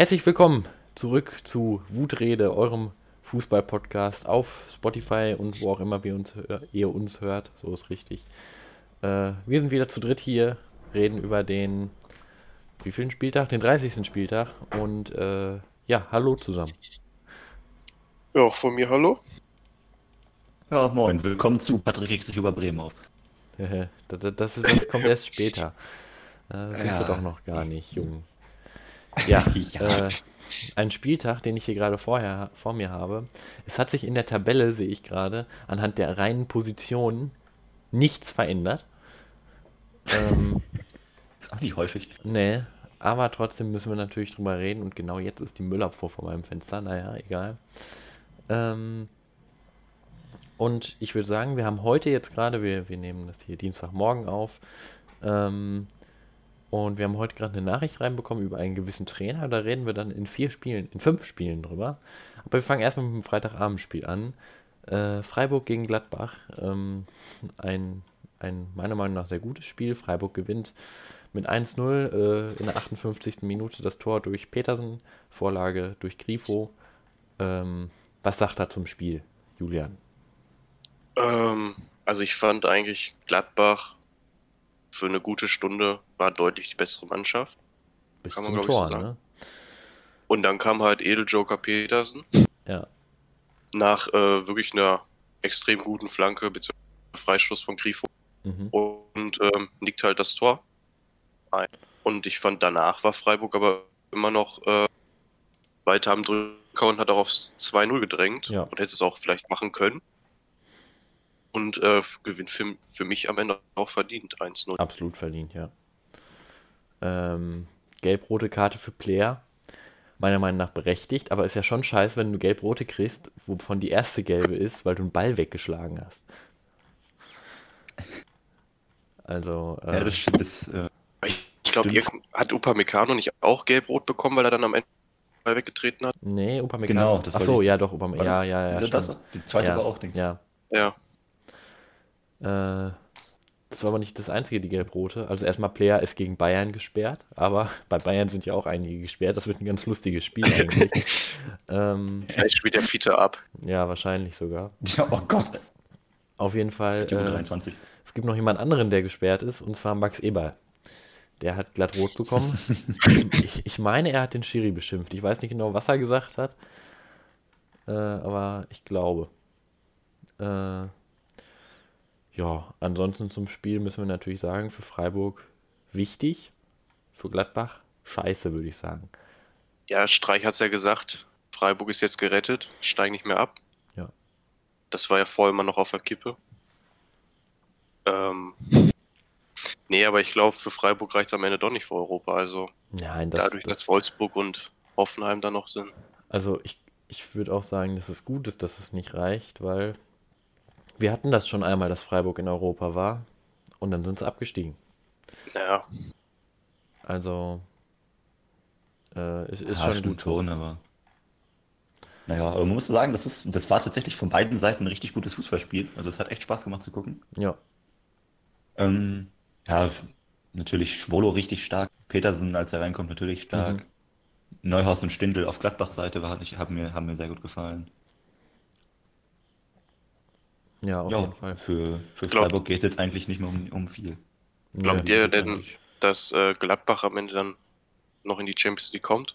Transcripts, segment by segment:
Herzlich willkommen zurück zu Wutrede, eurem Fußball-Podcast auf Spotify und wo auch immer wir uns, ihr uns hört. So ist richtig. Äh, wir sind wieder zu dritt hier, reden über den, wie vielen Spieltag? Den 30. Spieltag. Und äh, ja, hallo zusammen. Ja, auch von mir hallo. Ja, moin, willkommen zu Patrick regt sich über Bremen auf. das, das, ist, das kommt erst später. Äh, sind ja. wir doch noch gar nicht jung. Ja, ja. Äh, ein Spieltag, den ich hier gerade vorher vor mir habe. Es hat sich in der Tabelle, sehe ich gerade, anhand der reinen Positionen nichts verändert. Ähm, ist auch nicht häufig. Nee, aber trotzdem müssen wir natürlich drüber reden und genau jetzt ist die Müllabfuhr vor meinem Fenster. Naja, egal. Ähm, und ich würde sagen, wir haben heute jetzt gerade, wir, wir nehmen das hier Dienstagmorgen auf, ähm, und wir haben heute gerade eine Nachricht reinbekommen über einen gewissen Trainer. Da reden wir dann in vier Spielen, in fünf Spielen drüber. Aber wir fangen erstmal mit dem Freitagabendspiel an. Äh, Freiburg gegen Gladbach. Ähm, ein, ein meiner Meinung nach sehr gutes Spiel. Freiburg gewinnt mit 1-0 äh, in der 58. Minute das Tor durch Petersen, Vorlage durch Grifo. Ähm, was sagt er zum Spiel, Julian? Ähm, also ich fand eigentlich Gladbach für eine gute Stunde war deutlich die bessere Mannschaft. Bis Kann man, zum Tor, so ne? Und dann kam halt Edeljoker Petersen. Ja. Nach äh, wirklich einer extrem guten Flanke bzw. Freistoß von Grifo. Mhm. Und ähm, nickt halt das Tor ein. Und ich fand, danach war Freiburg aber immer noch äh, weiter am Drücker und hat auch aufs 2-0 gedrängt ja. und hätte es auch vielleicht machen können und äh, gewinnt für, für mich am Ende auch verdient 1-0. Absolut verdient, ja. Ähm, gelb-rote Karte für Player. Meiner Meinung nach berechtigt, aber ist ja schon scheiße, wenn du gelb-rote kriegst, wovon die erste gelbe ist, weil du einen Ball weggeschlagen hast. Also. Äh, ja, das stimmt. Das, äh, ich glaube, hat Upamecano nicht auch gelb-rot bekommen, weil er dann am Ende Ball weggetreten hat? Nee, Upamecano. Genau, das Achso, ja, doch, Upamecano. Ja, ja, ja. Das, die zweite ja, war auch nichts. Ja. Ja. Äh, das war aber nicht das einzige, die gelb-rote. Also erstmal Player ist gegen Bayern gesperrt, aber bei Bayern sind ja auch einige gesperrt. Das wird ein ganz lustiges Spiel eigentlich. ähm, Vielleicht spielt der Fiete ab. Ja, wahrscheinlich sogar. Ja, oh Gott. Auf jeden Fall. Äh, es gibt noch jemand anderen, der gesperrt ist, und zwar Max Eberl. Der hat glatt rot bekommen. ich, ich, meine, er hat den Schiri beschimpft. Ich weiß nicht genau, was er gesagt hat. Äh, aber ich glaube. Äh, ja, ansonsten zum Spiel müssen wir natürlich sagen, für Freiburg wichtig, für Gladbach scheiße, würde ich sagen. Ja, Streich hat es ja gesagt, Freiburg ist jetzt gerettet, steigen nicht mehr ab. Ja. Das war ja vorher immer noch auf der Kippe. Ähm, nee, aber ich glaube, für Freiburg reicht es am Ende doch nicht für Europa. Also Nein, das, dadurch, das, dass Wolfsburg und Hoffenheim da noch sind. Also ich, ich würde auch sagen, dass es gut ist, dass es nicht reicht, weil wir hatten das schon einmal, dass Freiburg in Europa war und dann sind sie abgestiegen. Ja. Also, äh, es ist ja, schon gut. Schon, aber naja, aber man muss sagen, das, ist, das war tatsächlich von beiden Seiten ein richtig gutes Fußballspiel. Also es hat echt Spaß gemacht zu gucken. Ja. Ähm, ja, natürlich Schwolo richtig stark. Petersen, als er reinkommt, natürlich stark. Mhm. Neuhaus und Stindl auf Gladbach-Seite haben mir, haben mir sehr gut gefallen. Ja, auf ja, jeden Fall. Für, für Freiburg geht es jetzt eigentlich nicht mehr um, um viel. Glaubt ja, ihr denn, dass äh, Gladbach am Ende dann noch in die Champions League kommt?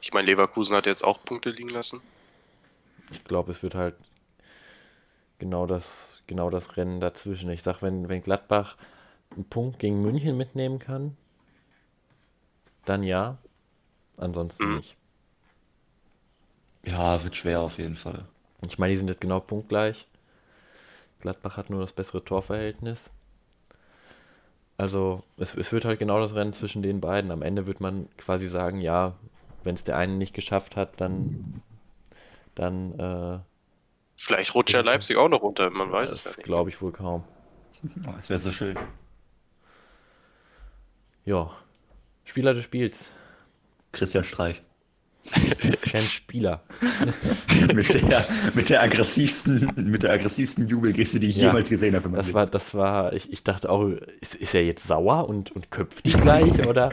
Ich meine, Leverkusen hat jetzt auch Punkte liegen lassen. Ich glaube, es wird halt genau das, genau das Rennen dazwischen. Ich sag, wenn, wenn Gladbach einen Punkt gegen München mitnehmen kann, dann ja. Ansonsten mhm. nicht. Ja, wird schwer auf jeden Fall. Ich meine, die sind jetzt genau punktgleich. Gladbach hat nur das bessere Torverhältnis. Also es, es wird halt genau das Rennen zwischen den beiden. Am Ende wird man quasi sagen, ja, wenn es der eine nicht geschafft hat, dann, dann äh, Vielleicht rutscht ja Leipzig auch noch runter, man weiß es ja nicht. glaube ich wohl kaum. Das wäre so schön. Ja. Spieler des Spiels. Christian Streich. Das ist kein Spieler. mit, der, mit, der aggressivsten, mit der aggressivsten Jubelgeste, die ich ja, jemals gesehen habe. Das war, das war, ich, ich dachte auch, ist, ist er jetzt sauer und, und köpft dich gleich, oder?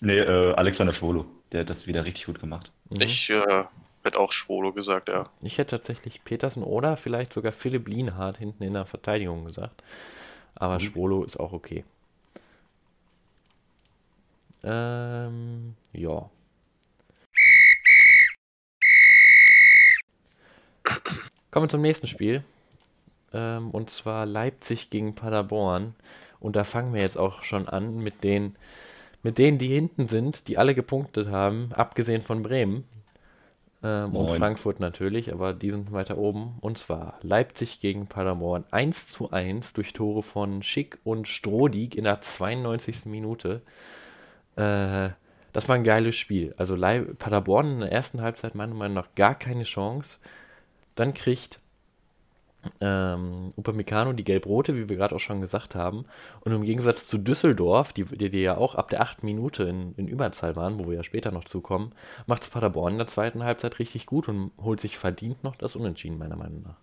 nee, äh, Alexander Schwolo. Der hat das wieder richtig gut gemacht. Mhm. Ich äh, hätte auch Schwolo gesagt, ja. Ich hätte tatsächlich Petersen oder vielleicht sogar Philipp Lienhardt hinten in der Verteidigung gesagt. Aber mhm. Schwolo ist auch okay. Ähm, ja. Kommen wir zum nächsten Spiel. Ähm, und zwar Leipzig gegen Paderborn. Und da fangen wir jetzt auch schon an mit den, mit denen, die hinten sind, die alle gepunktet haben, abgesehen von Bremen. Ähm, und Frankfurt natürlich, aber die sind weiter oben. Und zwar Leipzig gegen Paderborn 1 zu 1 durch Tore von Schick und Strodig in der 92. Minute. Äh, das war ein geiles Spiel. Also Leip Paderborn in der ersten Halbzeit meiner Meinung nach gar keine Chance. Dann kriegt ähm, Upamecano die gelb-rote, wie wir gerade auch schon gesagt haben. Und im Gegensatz zu Düsseldorf, die, die, die ja auch ab der achten Minute in, in, Überzahl waren, wo wir ja später noch zukommen, macht es Paderborn in der zweiten Halbzeit richtig gut und holt sich verdient noch das Unentschieden, meiner Meinung nach.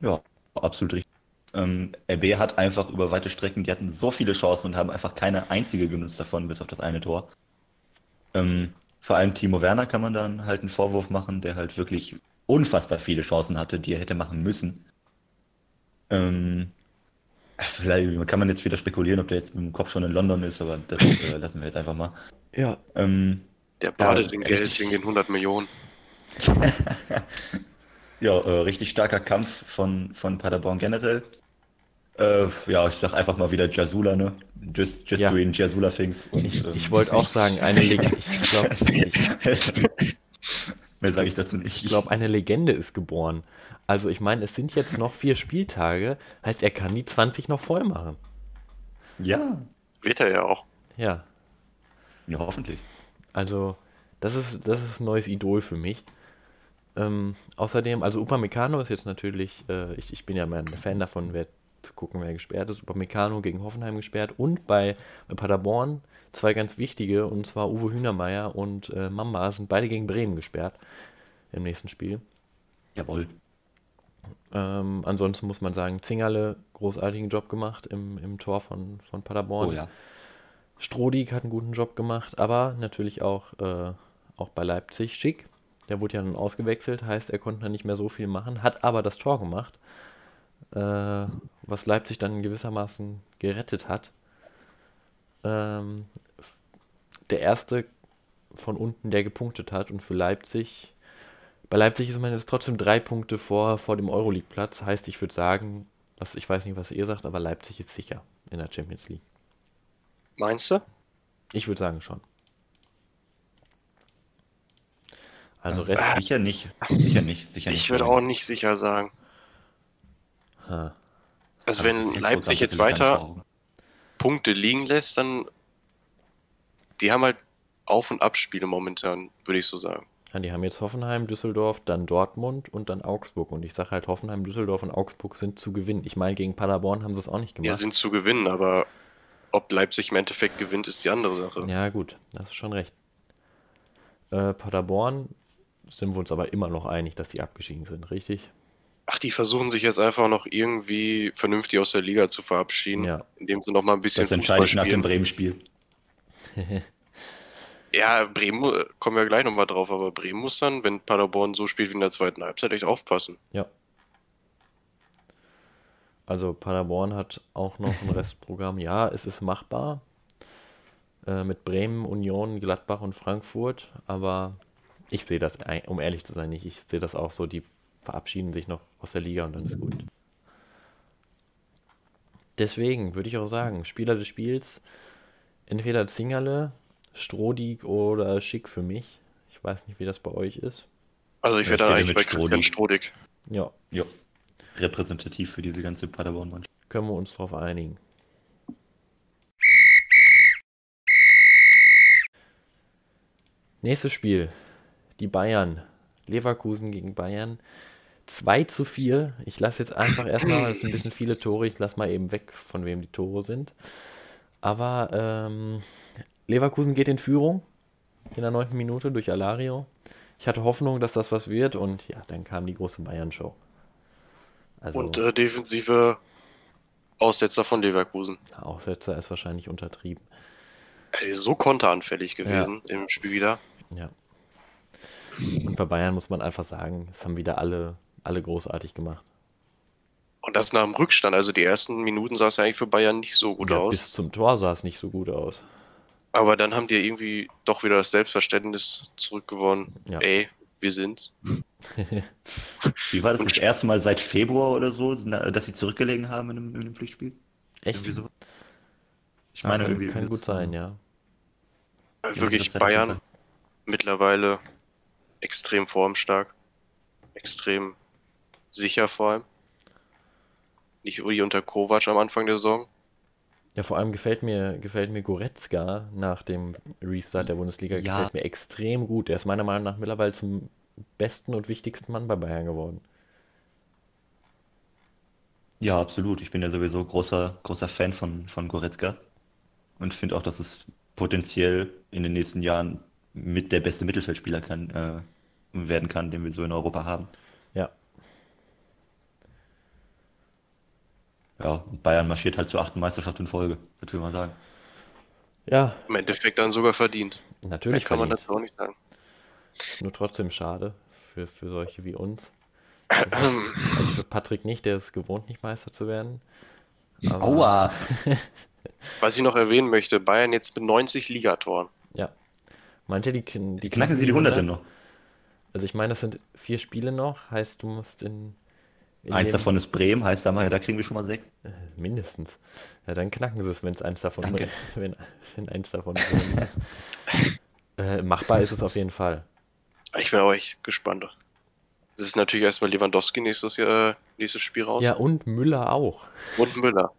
Ja, absolut richtig. Ähm, RB hat einfach über weite Strecken, die hatten so viele Chancen und haben einfach keine einzige genutzt davon, bis auf das eine Tor. Ähm, vor allem Timo Werner kann man dann halt einen Vorwurf machen, der halt wirklich unfassbar viele Chancen hatte, die er hätte machen müssen. Ähm, vielleicht kann man jetzt wieder spekulieren, ob der jetzt mit dem Kopf schon in London ist, aber das äh, lassen wir jetzt einfach mal. Ja. Ähm, der badet ja, in Geld wegen den 100 Millionen. ja, äh, richtig starker Kampf von, von Paderborn generell. Äh, ja, ich sag einfach mal wieder Jasula, ne? Just, just ja. doing Jasula things. Und, ich, ähm, ich wollte auch sagen, eine Legende. Ich glaube, Mehr sage ich dazu nicht. Ich glaube, eine Legende ist geboren. Also ich meine, es sind jetzt noch vier Spieltage, heißt, er kann die 20 noch voll machen. Ja. Wird er ja auch. Ja. Ja, hoffentlich. Also, das ist, das ist ein neues Idol für mich. Ähm, außerdem, also Upamecano ist jetzt natürlich, äh, ich, ich bin ja mal ein Fan davon, wer zu gucken, wer gesperrt ist. Upamecano gegen Hoffenheim gesperrt und bei, bei Paderborn zwei ganz wichtige, und zwar Uwe Hühnermeier und äh, Mamba sind beide gegen Bremen gesperrt im nächsten Spiel. Jawohl. Ähm, ansonsten muss man sagen, Zingerle, großartigen Job gemacht im, im Tor von, von Paderborn. Oh ja. Strodig hat einen guten Job gemacht, aber natürlich auch, äh, auch bei Leipzig schick. Der wurde ja nun ausgewechselt, heißt, er konnte dann nicht mehr so viel machen, hat aber das Tor gemacht, äh, was Leipzig dann gewissermaßen gerettet hat ähm, der erste von unten, der gepunktet hat. Und für Leipzig, bei Leipzig ist man jetzt trotzdem drei Punkte vor, vor dem Euroleague-Platz. Heißt, ich würde sagen, was, ich weiß nicht, was ihr sagt, aber Leipzig ist sicher in der Champions League. Meinst du? Ich würde sagen schon. Also Rest. Äh, sicher nicht. Sicher nicht. Sicher nicht. Ich würde auch nicht sicher sagen. Also, wenn Leipzig jetzt weiter Punkte liegen lässt, dann die haben halt Auf- und Abspiele momentan, würde ich so sagen. Ja, die haben jetzt Hoffenheim, Düsseldorf, dann Dortmund und dann Augsburg. Und ich sage halt, Hoffenheim, Düsseldorf und Augsburg sind zu gewinnen. Ich meine, gegen Paderborn haben sie es auch nicht gemacht. Ja, sind zu gewinnen, aber ob Leipzig im Endeffekt gewinnt, ist die andere Sache. Ja, gut, das ist schon recht. Äh, Paderborn sind wir uns aber immer noch einig, dass die abgestiegen sind, richtig? Ach, die versuchen sich jetzt einfach noch irgendwie vernünftig aus der Liga zu verabschieden, ja. indem sie noch mal ein bisschen Das entscheide ich nach dem Bremen-Spiel. ja, Bremen, äh, kommen wir gleich nochmal drauf, aber Bremen muss dann, wenn Paderborn so spielt wie in der zweiten Halbzeit, echt aufpassen. Ja. Also Paderborn hat auch noch ein Restprogramm. Ja, es ist machbar. Äh, mit Bremen, Union, Gladbach und Frankfurt. Aber ich sehe das, um ehrlich zu sein, nicht. Ich sehe das auch so, die verabschieden sich noch aus der Liga und dann ist gut. Deswegen würde ich auch sagen, Spieler des Spiels, entweder Zingerle, Strodig oder Schick für mich. Ich weiß nicht, wie das bei euch ist. Also ich wäre dann eigentlich bei Christian Strodig. Ja. ja. Repräsentativ für diese ganze Paderborn-Mannschaft. Können wir uns darauf einigen. Nächstes Spiel. Die Bayern. Leverkusen gegen Bayern. 2 zu 4. Ich lasse jetzt einfach erstmal, es sind ein bisschen viele Tore, ich lasse mal eben weg, von wem die Tore sind. Aber ähm, Leverkusen geht in Führung in der neunten Minute durch Alario. Ich hatte Hoffnung, dass das was wird und ja, dann kam die große Bayern-Show. Also, und äh, Defensive Aussetzer von Leverkusen. Aussetzer ist wahrscheinlich untertrieben. Er ist so konteranfällig gewesen ja. im Spiel wieder. Ja. Und bei Bayern muss man einfach sagen, es haben wieder alle, alle großartig gemacht. Und das nach dem Rückstand. Also die ersten Minuten sah es ja eigentlich für Bayern nicht so gut ja, aus. Bis zum Tor sah es nicht so gut aus. Aber dann haben die irgendwie doch wieder das Selbstverständnis zurückgewonnen. Ja. Ey, wir sind's. Wie war das das erste Mal seit Februar oder so, dass sie zurückgelegen haben in einem, in einem Pflichtspiel? Echt? So? Ich meine, ja, kann, kann gut sein, ja. Wirklich Bayern mittlerweile extrem formstark, extrem sicher vor allem. Nicht wie unter Kovac am Anfang der Saison. Ja, vor allem gefällt mir, gefällt mir Goretzka nach dem Restart der Bundesliga ja. gefällt mir extrem gut. Er ist meiner Meinung nach mittlerweile zum besten und wichtigsten Mann bei Bayern geworden. Ja, absolut. Ich bin ja sowieso großer, großer Fan von, von Goretzka und finde auch, dass es potenziell in den nächsten Jahren mit der beste Mittelfeldspieler kann, äh, werden kann, den wir so in Europa haben. Ja. Ja, Bayern marschiert halt zur achten Meisterschaft in Folge, würde ich mal sagen. Ja. Im Endeffekt dann sogar verdient. Natürlich kann verdient. man dazu auch nicht sagen. Ist nur trotzdem schade für, für solche wie uns. Also, also für Patrick nicht, der ist gewohnt, nicht Meister zu werden. Aber Aua! Was ich noch erwähnen möchte, Bayern jetzt mit 90 Ligatoren. Ja. Meint ihr, die, die, die knacken sie die 100 denn noch? Also ich meine, das sind vier Spiele noch, heißt du musst in Eins davon ist Bremen, heißt da mal, da kriegen wir schon mal sechs. Äh, mindestens. Ja, dann knacken sie es, wenn es eins davon Danke. wenn, wenn eins davon ist. äh, machbar ist es auf jeden Fall. Ich bin auch echt gespannt. Das ist natürlich erstmal Lewandowski nächstes Jahr, nächstes Spiel raus. Ja, und Müller auch. Und Müller.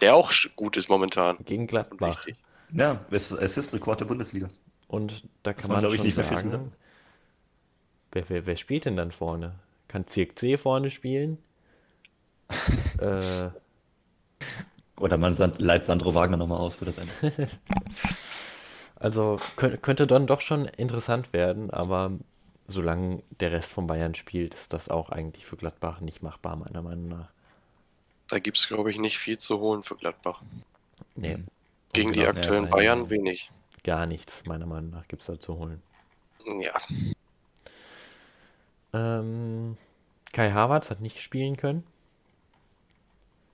Der auch gut ist momentan. Gegen Gladbach. Ja, es, es ist Rekord der Bundesliga. Und da kann man, man schon ich, nicht sagen, wer, wer, wer spielt denn dann vorne? Kann C vorne spielen. äh, Oder man leiht Sandro Wagner nochmal aus für das Ende. also könnte dann doch schon interessant werden, aber solange der Rest von Bayern spielt, ist das auch eigentlich für Gladbach nicht machbar, meiner Meinung nach. Da gibt es, glaube ich, nicht viel zu holen für Gladbach. Nee. Gegen die aktuellen Bayern wenig. Gar nichts, meiner Meinung nach, gibt es da zu holen. Ja. Ähm, Kai Havertz hat nicht spielen können.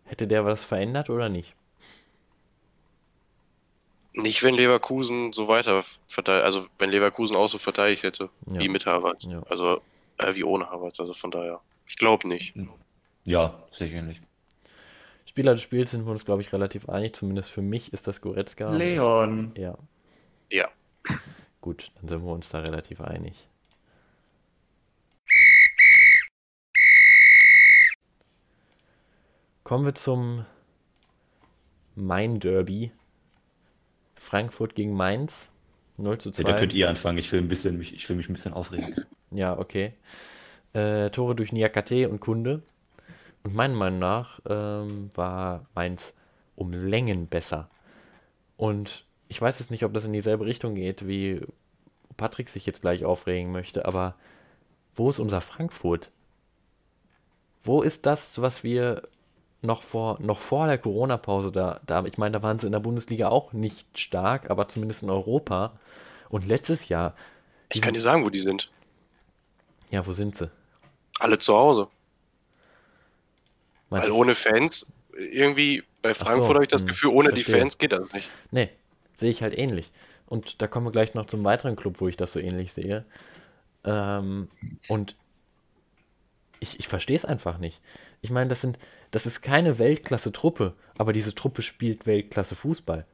Hätte der was verändert oder nicht? Nicht, wenn Leverkusen so weiter verteidigt, also wenn Leverkusen auch so verteidigt hätte, ja. wie mit Havertz. Ja. Also äh, wie ohne Havertz, also von daher. Ich glaube nicht. Ja, sicher nicht. Spieler des Spiels sind wir uns, glaube ich, relativ einig. Zumindest für mich ist das Goretzka. Leon. Ja. Ja. Gut, dann sind wir uns da relativ einig. Kommen wir zum Main-Derby. Frankfurt gegen Mainz. 0 zu 2. Ja, da könnt ihr anfangen. Ich will, ein bisschen, ich will mich ein bisschen aufregen. Ja, okay. Äh, Tore durch Niakate und Kunde. Und meiner Meinung nach ähm, war Mainz um Längen besser. Und ich weiß jetzt nicht, ob das in dieselbe Richtung geht, wie Patrick sich jetzt gleich aufregen möchte, aber wo ist unser Frankfurt? Wo ist das, was wir noch vor, noch vor der Corona-Pause da, da, ich meine, da waren sie in der Bundesliga auch nicht stark, aber zumindest in Europa. Und letztes Jahr. Ich kann dir sagen, wo die sind. Ja, wo sind sie? Alle zu Hause. Meinst Weil ohne Fans, irgendwie bei Frankfurt so, habe ich das hm, Gefühl, ohne verstehe. die Fans geht das nicht. Nee, sehe ich halt ähnlich. Und da kommen wir gleich noch zum weiteren Club, wo ich das so ähnlich sehe. Ähm, und ich, ich verstehe es einfach nicht. Ich meine, das sind, das ist keine Weltklasse-Truppe, aber diese Truppe spielt Weltklasse-Fußball.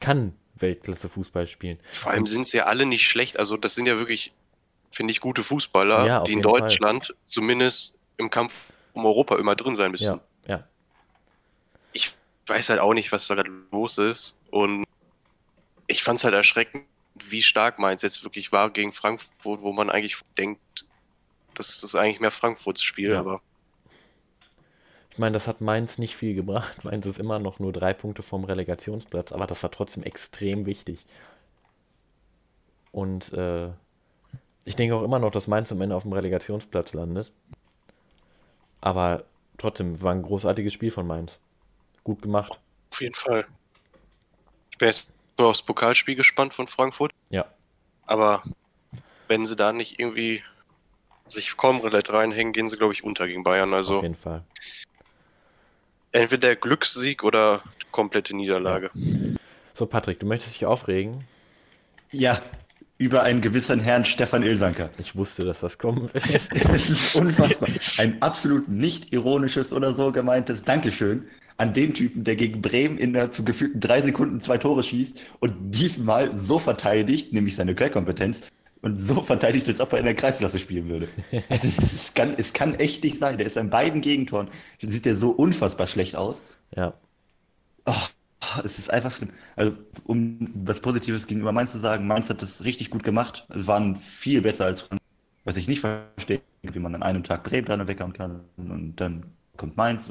Kann Weltklasse-Fußball spielen. Vor allem sind sie ja alle nicht schlecht. Also, das sind ja wirklich, finde ich, gute Fußballer, ja, die in Deutschland Fall. zumindest im Kampf um Europa immer drin sein müssen. Ja, ja. Ich weiß halt auch nicht, was da gerade los ist. Und ich fand es halt erschreckend, wie stark Mainz jetzt wirklich war gegen Frankfurt, wo man eigentlich denkt, das ist eigentlich mehr Frankfurts Spiel, ja. aber. Ich meine, das hat Mainz nicht viel gebracht. Mainz ist immer noch nur drei Punkte vom Relegationsplatz, aber das war trotzdem extrem wichtig. Und äh, ich denke auch immer noch, dass Mainz am Ende auf dem Relegationsplatz landet. Aber trotzdem war ein großartiges Spiel von Mainz. Gut gemacht. Auf jeden Fall. Ich bin jetzt nur aufs Pokalspiel gespannt von Frankfurt. Ja. Aber wenn sie da nicht irgendwie sich komplett reinhängen, gehen sie, glaube ich, unter gegen Bayern. Also Auf jeden Fall. Entweder Glückssieg oder komplette Niederlage. So, Patrick, du möchtest dich aufregen? Ja, über einen gewissen Herrn Stefan Ilsanker. Ich wusste, dass das kommen wird. Es ist unfassbar. Ein absolut nicht ironisches oder so gemeintes Dankeschön an den Typen, der gegen Bremen in der gefühlten drei Sekunden zwei Tore schießt und diesmal so verteidigt, nämlich seine Quellkompetenz, und so verteidigt, als ob er in der Kreisklasse spielen würde. Also es, kann, es kann echt nicht sein. Der ist an beiden Gegentoren. Sieht der so unfassbar schlecht aus. Ja. Oh, es ist einfach schlimm. Also, um was Positives gegenüber Mainz zu sagen, Mainz hat das richtig gut gemacht. Es waren viel besser als Frankfurt. Was ich nicht verstehe, wie man an einem Tag Bremen dran weghauen kann und dann kommt Mainz.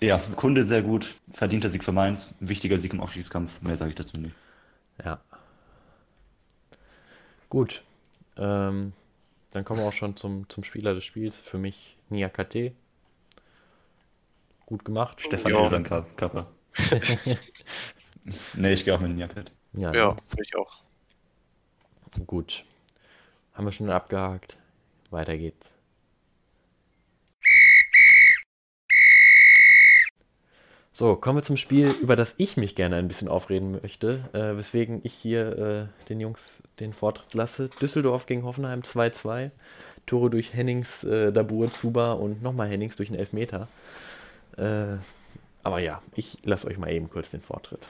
Ja, Kunde sehr gut, verdienter Sieg für Mainz, wichtiger Sieg im Aufstiegskampf, mehr sage ich dazu nicht. Ja. Gut. Ähm, dann kommen wir auch schon zum, zum Spieler des Spiels. Für mich Niakate. Gut gemacht. Stefan Ja. Ilsan Kappa. nee, ich gehe auch mit Niakate. Ja, Ja, finde ich auch. gut. Haben wir schon abgehakt. Weiter geht's. So, kommen wir zum Spiel, über das ich mich gerne ein bisschen aufreden möchte, äh, weswegen ich hier äh, den Jungs den Vortritt lasse. Düsseldorf gegen Hoffenheim 2-2. Tore durch Hennings, äh, Dabur, Zuba und nochmal Hennings durch einen Elfmeter. Äh, aber ja, ich lasse euch mal eben kurz den Vortritt.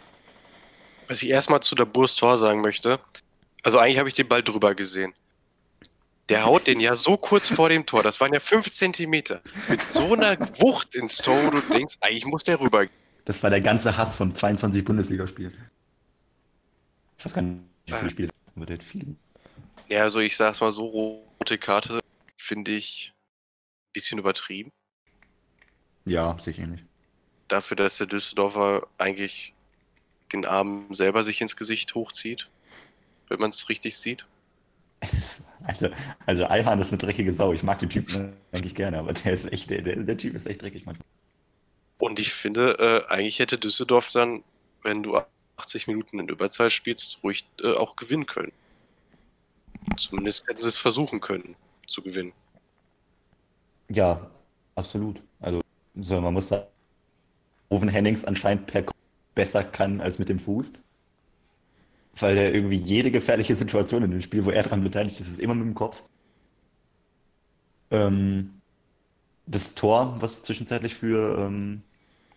Was ich erstmal zu der Burs Tor sagen möchte, also eigentlich habe ich den Ball drüber gesehen. Der haut den ja so kurz vor dem Tor, das waren ja fünf Zentimeter, mit so einer Wucht ins Tor, wo du denkst, eigentlich muss der rüber. Das war der ganze Hass von 22 Bundesligaspielen. Ich weiß gar nicht, wie viele Spiele, aber der hat viele. Ja, also ich sag's mal so, rote Karte finde ich ein bisschen übertrieben. Ja, sicher nicht. Dafür, dass der Düsseldorfer eigentlich den Arm selber sich ins Gesicht hochzieht, wenn man es richtig sieht. Es ist, also, also Alhan ist eine dreckige Sau. Ich mag den Typen eigentlich gerne, aber der ist echt, der, der, der Typ ist echt dreckig manchmal. Und ich finde, äh, eigentlich hätte Düsseldorf dann, wenn du 80 Minuten in Überzahl spielst, ruhig äh, auch gewinnen können. Zumindest hätten sie es versuchen können zu gewinnen. Ja, absolut. Also, so, man muss sagen, Owen Hennings anscheinend per Kopf besser kann als mit dem Fuß. Weil der irgendwie jede gefährliche Situation in dem Spiel, wo er dran beteiligt ist, ist immer mit dem Kopf. Ähm, das Tor, was zwischenzeitlich für, ähm,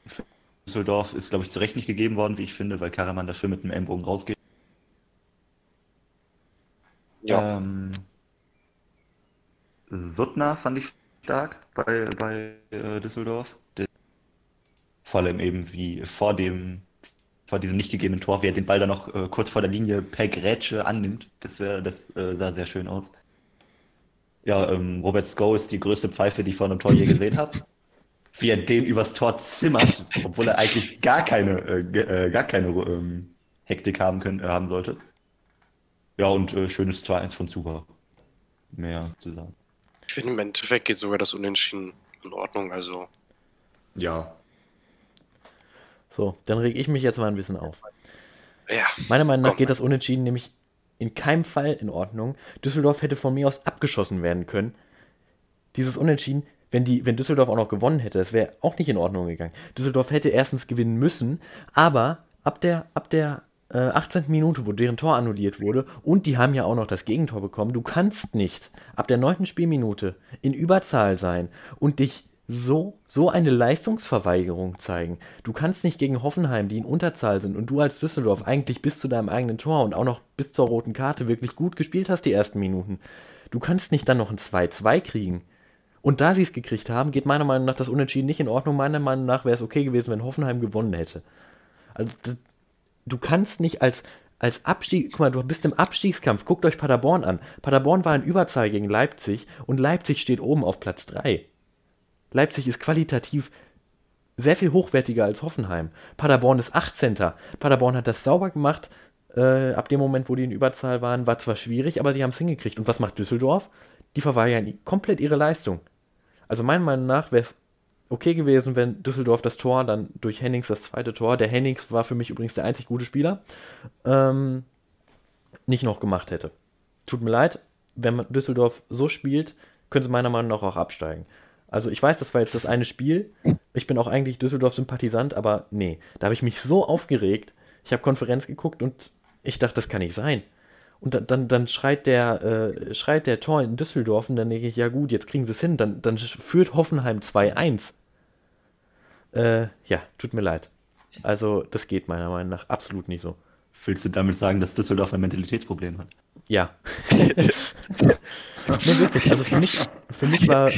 für Düsseldorf ist, glaube ich, zu Recht nicht gegeben worden, wie ich finde, weil Karaman da schön mit dem Ellenbogen rausgeht. Ja, Ähm, Suttner fand ich stark bei, bei äh, Düsseldorf. Der, vor allem eben wie vor dem, vor diesem nicht gegebenen Tor, wie er den Ball dann noch äh, kurz vor der Linie per Grätsche annimmt. Das wäre, das äh, sah sehr schön aus. Ja, ähm, Robert Sko ist die größte Pfeife, die ich vor einem Tor je gesehen habe. Wie er den übers Tor zimmert, obwohl er eigentlich gar keine, äh, äh, gar keine ähm, Hektik haben können, äh, haben sollte. Ja, und äh, schönes 2-1 von Zuba. Mehr zu sagen. ich finde im Endeffekt geht sogar das Unentschieden in Ordnung. Also, Ja. So, dann reg ich mich jetzt mal ein bisschen auf. ja, Meiner Meinung nach Komm. geht das Unentschieden nämlich in keinem Fall in Ordnung. Düsseldorf hätte von mir aus abgeschossen werden können. Dieses Unentschieden, wenn, die, wenn Düsseldorf auch noch gewonnen hätte, das wäre auch nicht in Ordnung gegangen. Düsseldorf hätte erstens gewinnen müssen, aber ab der, ab der äh, 18. Minute, wo deren Tor annulliert wurde, und die haben ja auch noch das Gegentor bekommen, du kannst nicht ab der 9. Spielminute in Überzahl sein und dich so, so eine Leistungsverweigerung zeigen. Du kannst nicht gegen Hoffenheim, die in Unterzahl sind, und du als Düsseldorf eigentlich bis zu deinem eigenen Tor und auch noch bis zur roten Karte wirklich gut gespielt hast, die ersten Minuten. Du kannst nicht dann noch ein 2-2 kriegen. Und da sie es gekriegt haben, geht meiner Meinung nach das Unentschieden nicht in Ordnung. Meiner Meinung nach wäre es okay gewesen, wenn Hoffenheim gewonnen hätte. Also, du kannst nicht als, als Abstieg, guck mal, du bist im Abstiegskampf, guckt euch Paderborn an. Paderborn war in Überzahl gegen Leipzig und Leipzig steht oben auf Platz 3. Leipzig ist qualitativ sehr viel hochwertiger als Hoffenheim. Paderborn ist 18. Paderborn hat das sauber gemacht. Äh, ab dem Moment, wo die in Überzahl waren, war zwar schwierig, aber sie haben es hingekriegt. Und was macht Düsseldorf? Die verweigern komplett ihre Leistung. Also meiner Meinung nach wäre es okay gewesen, wenn Düsseldorf das Tor dann durch Hennings das zweite Tor, der Hennings war für mich übrigens der einzig gute Spieler, ähm, nicht noch gemacht hätte. Tut mir leid, wenn man Düsseldorf so spielt, könnte meiner Meinung nach auch absteigen. Also ich weiß, das war jetzt das eine Spiel. Ich bin auch eigentlich Düsseldorf-Sympathisant, aber nee, da habe ich mich so aufgeregt. Ich habe Konferenz geguckt und ich dachte, das kann nicht sein. Und dann, dann, dann schreit, der, äh, schreit der Tor in Düsseldorf und dann denke ich, ja gut, jetzt kriegen sie es hin. Dann, dann führt Hoffenheim 2-1. Äh, ja, tut mir leid. Also das geht meiner Meinung nach absolut nicht so. Willst du damit sagen, dass Düsseldorf ein Mentalitätsproblem hat? Ja. nee, wirklich. Also für mich, für mich war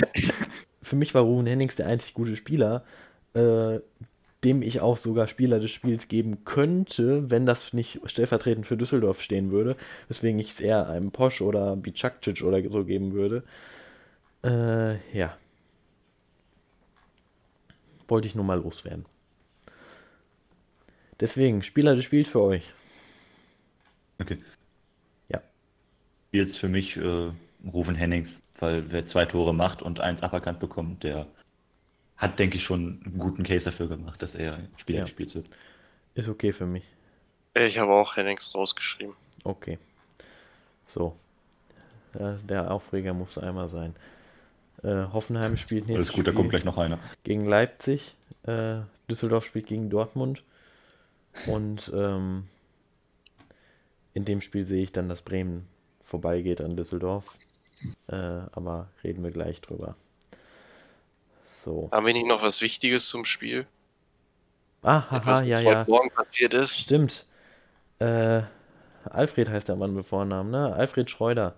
für mich war Ruben Hennings der einzig gute Spieler, äh, dem ich auch sogar Spieler des Spiels geben könnte, wenn das nicht stellvertretend für Düsseldorf stehen würde. Weswegen ich es eher einem Posch oder Bicakcic oder so geben würde. Äh, ja. Wollte ich nur mal loswerden. Deswegen, Spieler des Spiels für euch. Okay. Ja. Jetzt für mich äh, Rufen Hennings, weil wer zwei Tore macht und eins aberkannt bekommt, der hat, denke ich, schon einen guten Case dafür gemacht, dass er Spieler Ja. des Spiels wird. Ist okay für mich. Ich habe auch Hennings rausgeschrieben. Okay. So. Der Aufreger musste einmal sein. Äh, Hoffenheim spielt nächstes Alles gut, da Spiel kommt gleich noch einer. gegen Leipzig. Äh, Düsseldorf spielt gegen Dortmund. Und ähm, in dem Spiel sehe ich dann, dass Bremen vorbeigeht an Düsseldorf. Äh, aber reden wir gleich drüber. So. Haben wir nicht noch was Wichtiges zum Spiel? Ah, haha, Etwas, was ja, heute ja. Morgen passiert ist? Stimmt. Äh, Alfred heißt der Mann mit Vornamen, ne? Alfred Schreuder.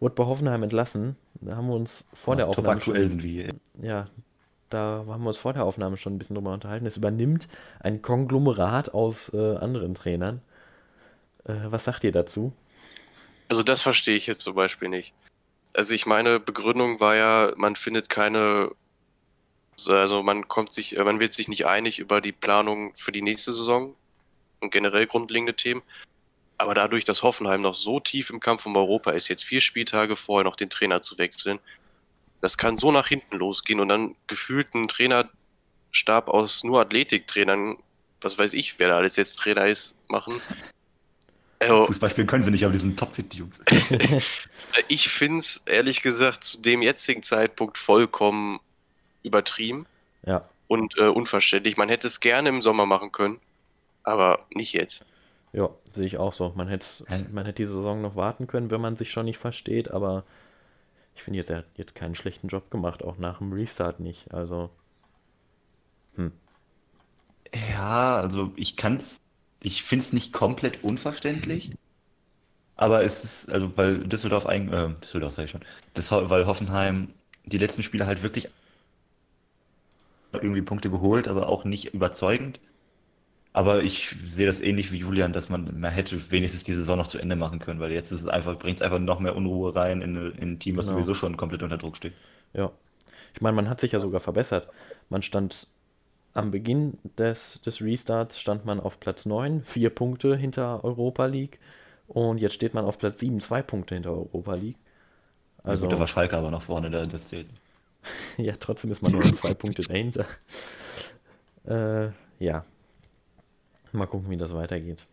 Wurde bei Hoffenheim entlassen. Da haben wir uns vor der Top Aufnahme aktuell schon, sind wir hier. ja, da haben wir uns vor der Aufnahme schon ein bisschen drüber unterhalten. Es übernimmt ein Konglomerat aus äh, anderen Trainern. Äh, was sagt ihr dazu? Also das verstehe ich jetzt zum Beispiel nicht. Also ich meine Begründung war ja, man findet keine, also man kommt sich, äh, man wird sich nicht einig über die Planung für die nächste Saison und generell grundlegende Themen. Aber dadurch, dass Hoffenheim noch so tief im Kampf um Europa ist, jetzt vier Spieltage vorher noch den Trainer zu wechseln, das kann so nach hinten losgehen und dann gefühlt ein Trainerstab aus nur Athletiktrainern, was weiß ich, wer da alles jetzt Trainer ist, machen. Also, Fußball spielen können sie nicht, aber die sind topfit, die Jungs. Ich finde es ehrlich gesagt zu dem jetzigen Zeitpunkt vollkommen übertrieben Ja, und äh, unverständlich. Man hätte es gerne im Sommer machen können, aber nicht jetzt. ja, sehe ich auch so. Man hätte, Hä? man hätte die Saison noch warten können, wenn man sich schon nicht versteht, aber ich finde jetzt, er hat jetzt keinen schlechten Job gemacht, auch nach dem Restart nicht. Also, Ja, also ich kann's, ich finde es nicht komplett unverständlich, aber es ist, also weil Düsseldorf eigentlich, äh, Düsseldorf sag ich schon, das, weil Hoffenheim die letzten Spiele halt wirklich irgendwie Punkte geholt, aber auch nicht überzeugend. Aber ich sehe das ähnlich wie Julian, dass man, man hätte wenigstens die Saison noch zu Ende machen können, weil jetzt ist es einfach, bringt es einfach noch mehr Unruhe rein in, in ein Team, was Genau. sowieso schon komplett unter Druck steht. Ja. Ich meine, man hat sich ja sogar verbessert. Man stand am Beginn des, des Restarts stand man auf Platz 9, vier Punkte hinter Europa League. Und jetzt steht man auf Platz 7, zwei Punkte hinter Europa League. Also, Also, da war Schalke aber noch vorne, da, das zählt. ja, trotzdem ist man nur noch zwei Punkte dahinter. Äh, ja. Mal gucken, wie das weitergeht.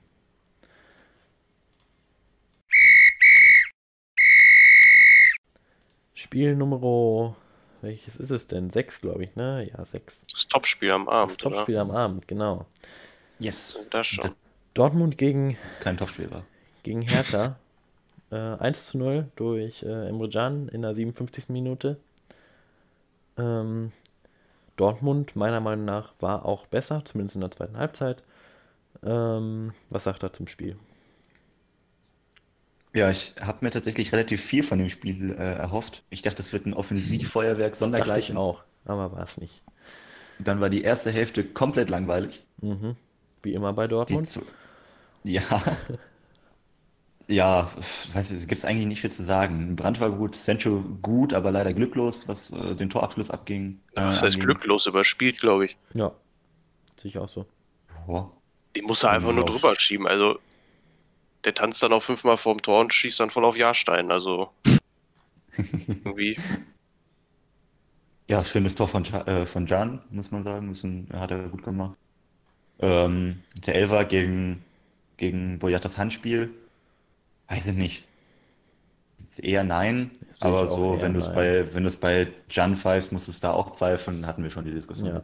Spiel Nummer, welches ist es denn? Sechs, glaube ich, ne? Ja, sechs. Das Topspiel am Das Abend, Topspiel am Abend, genau. Yes. Das schon. Dortmund gegen, Das ist kein Topspiel war. gegen Hertha. äh, 1 zu 0 durch äh, Emre Can in der 57. Minute. Ähm, Dortmund, meiner Meinung nach, war auch besser, zumindest in der zweiten Halbzeit. Ähm, was sagt er zum Spiel? Ja, ich habe mir tatsächlich relativ viel von dem Spiel äh, erhofft. Ich dachte, es wird ein Offensivfeuerwerk Dachte ich sondergleichen. auch, aber war es nicht. Dann war die erste Hälfte komplett langweilig. Mhm. Wie immer bei Dortmund. ja. Ja, weiß ich, gibt es eigentlich nicht viel zu sagen. Brandt war gut, Sancho gut, aber leider glücklos, was äh, den Torabschluss abging. Das äh, heißt anging. glücklos überspielt, glaube ich. Ja, sehe ich auch so. Boah. Die muss er einfach nur drüber schieben. Also, der tanzt dann auch fünfmal vorm Tor und schießt dann voll auf Jahrstein. Also, irgendwie. Ja, schönes Tor von, äh, von Can, muss man sagen. Das hat er gut gemacht. Ähm, der Elfer gegen, gegen Boyatas Handspiel, weiß ich nicht. Eher nein, aber so, wenn du es bei, wenn du es bei Jan pfeifst, musst du es da auch pfeifen, hatten wir schon die Diskussion. Ja.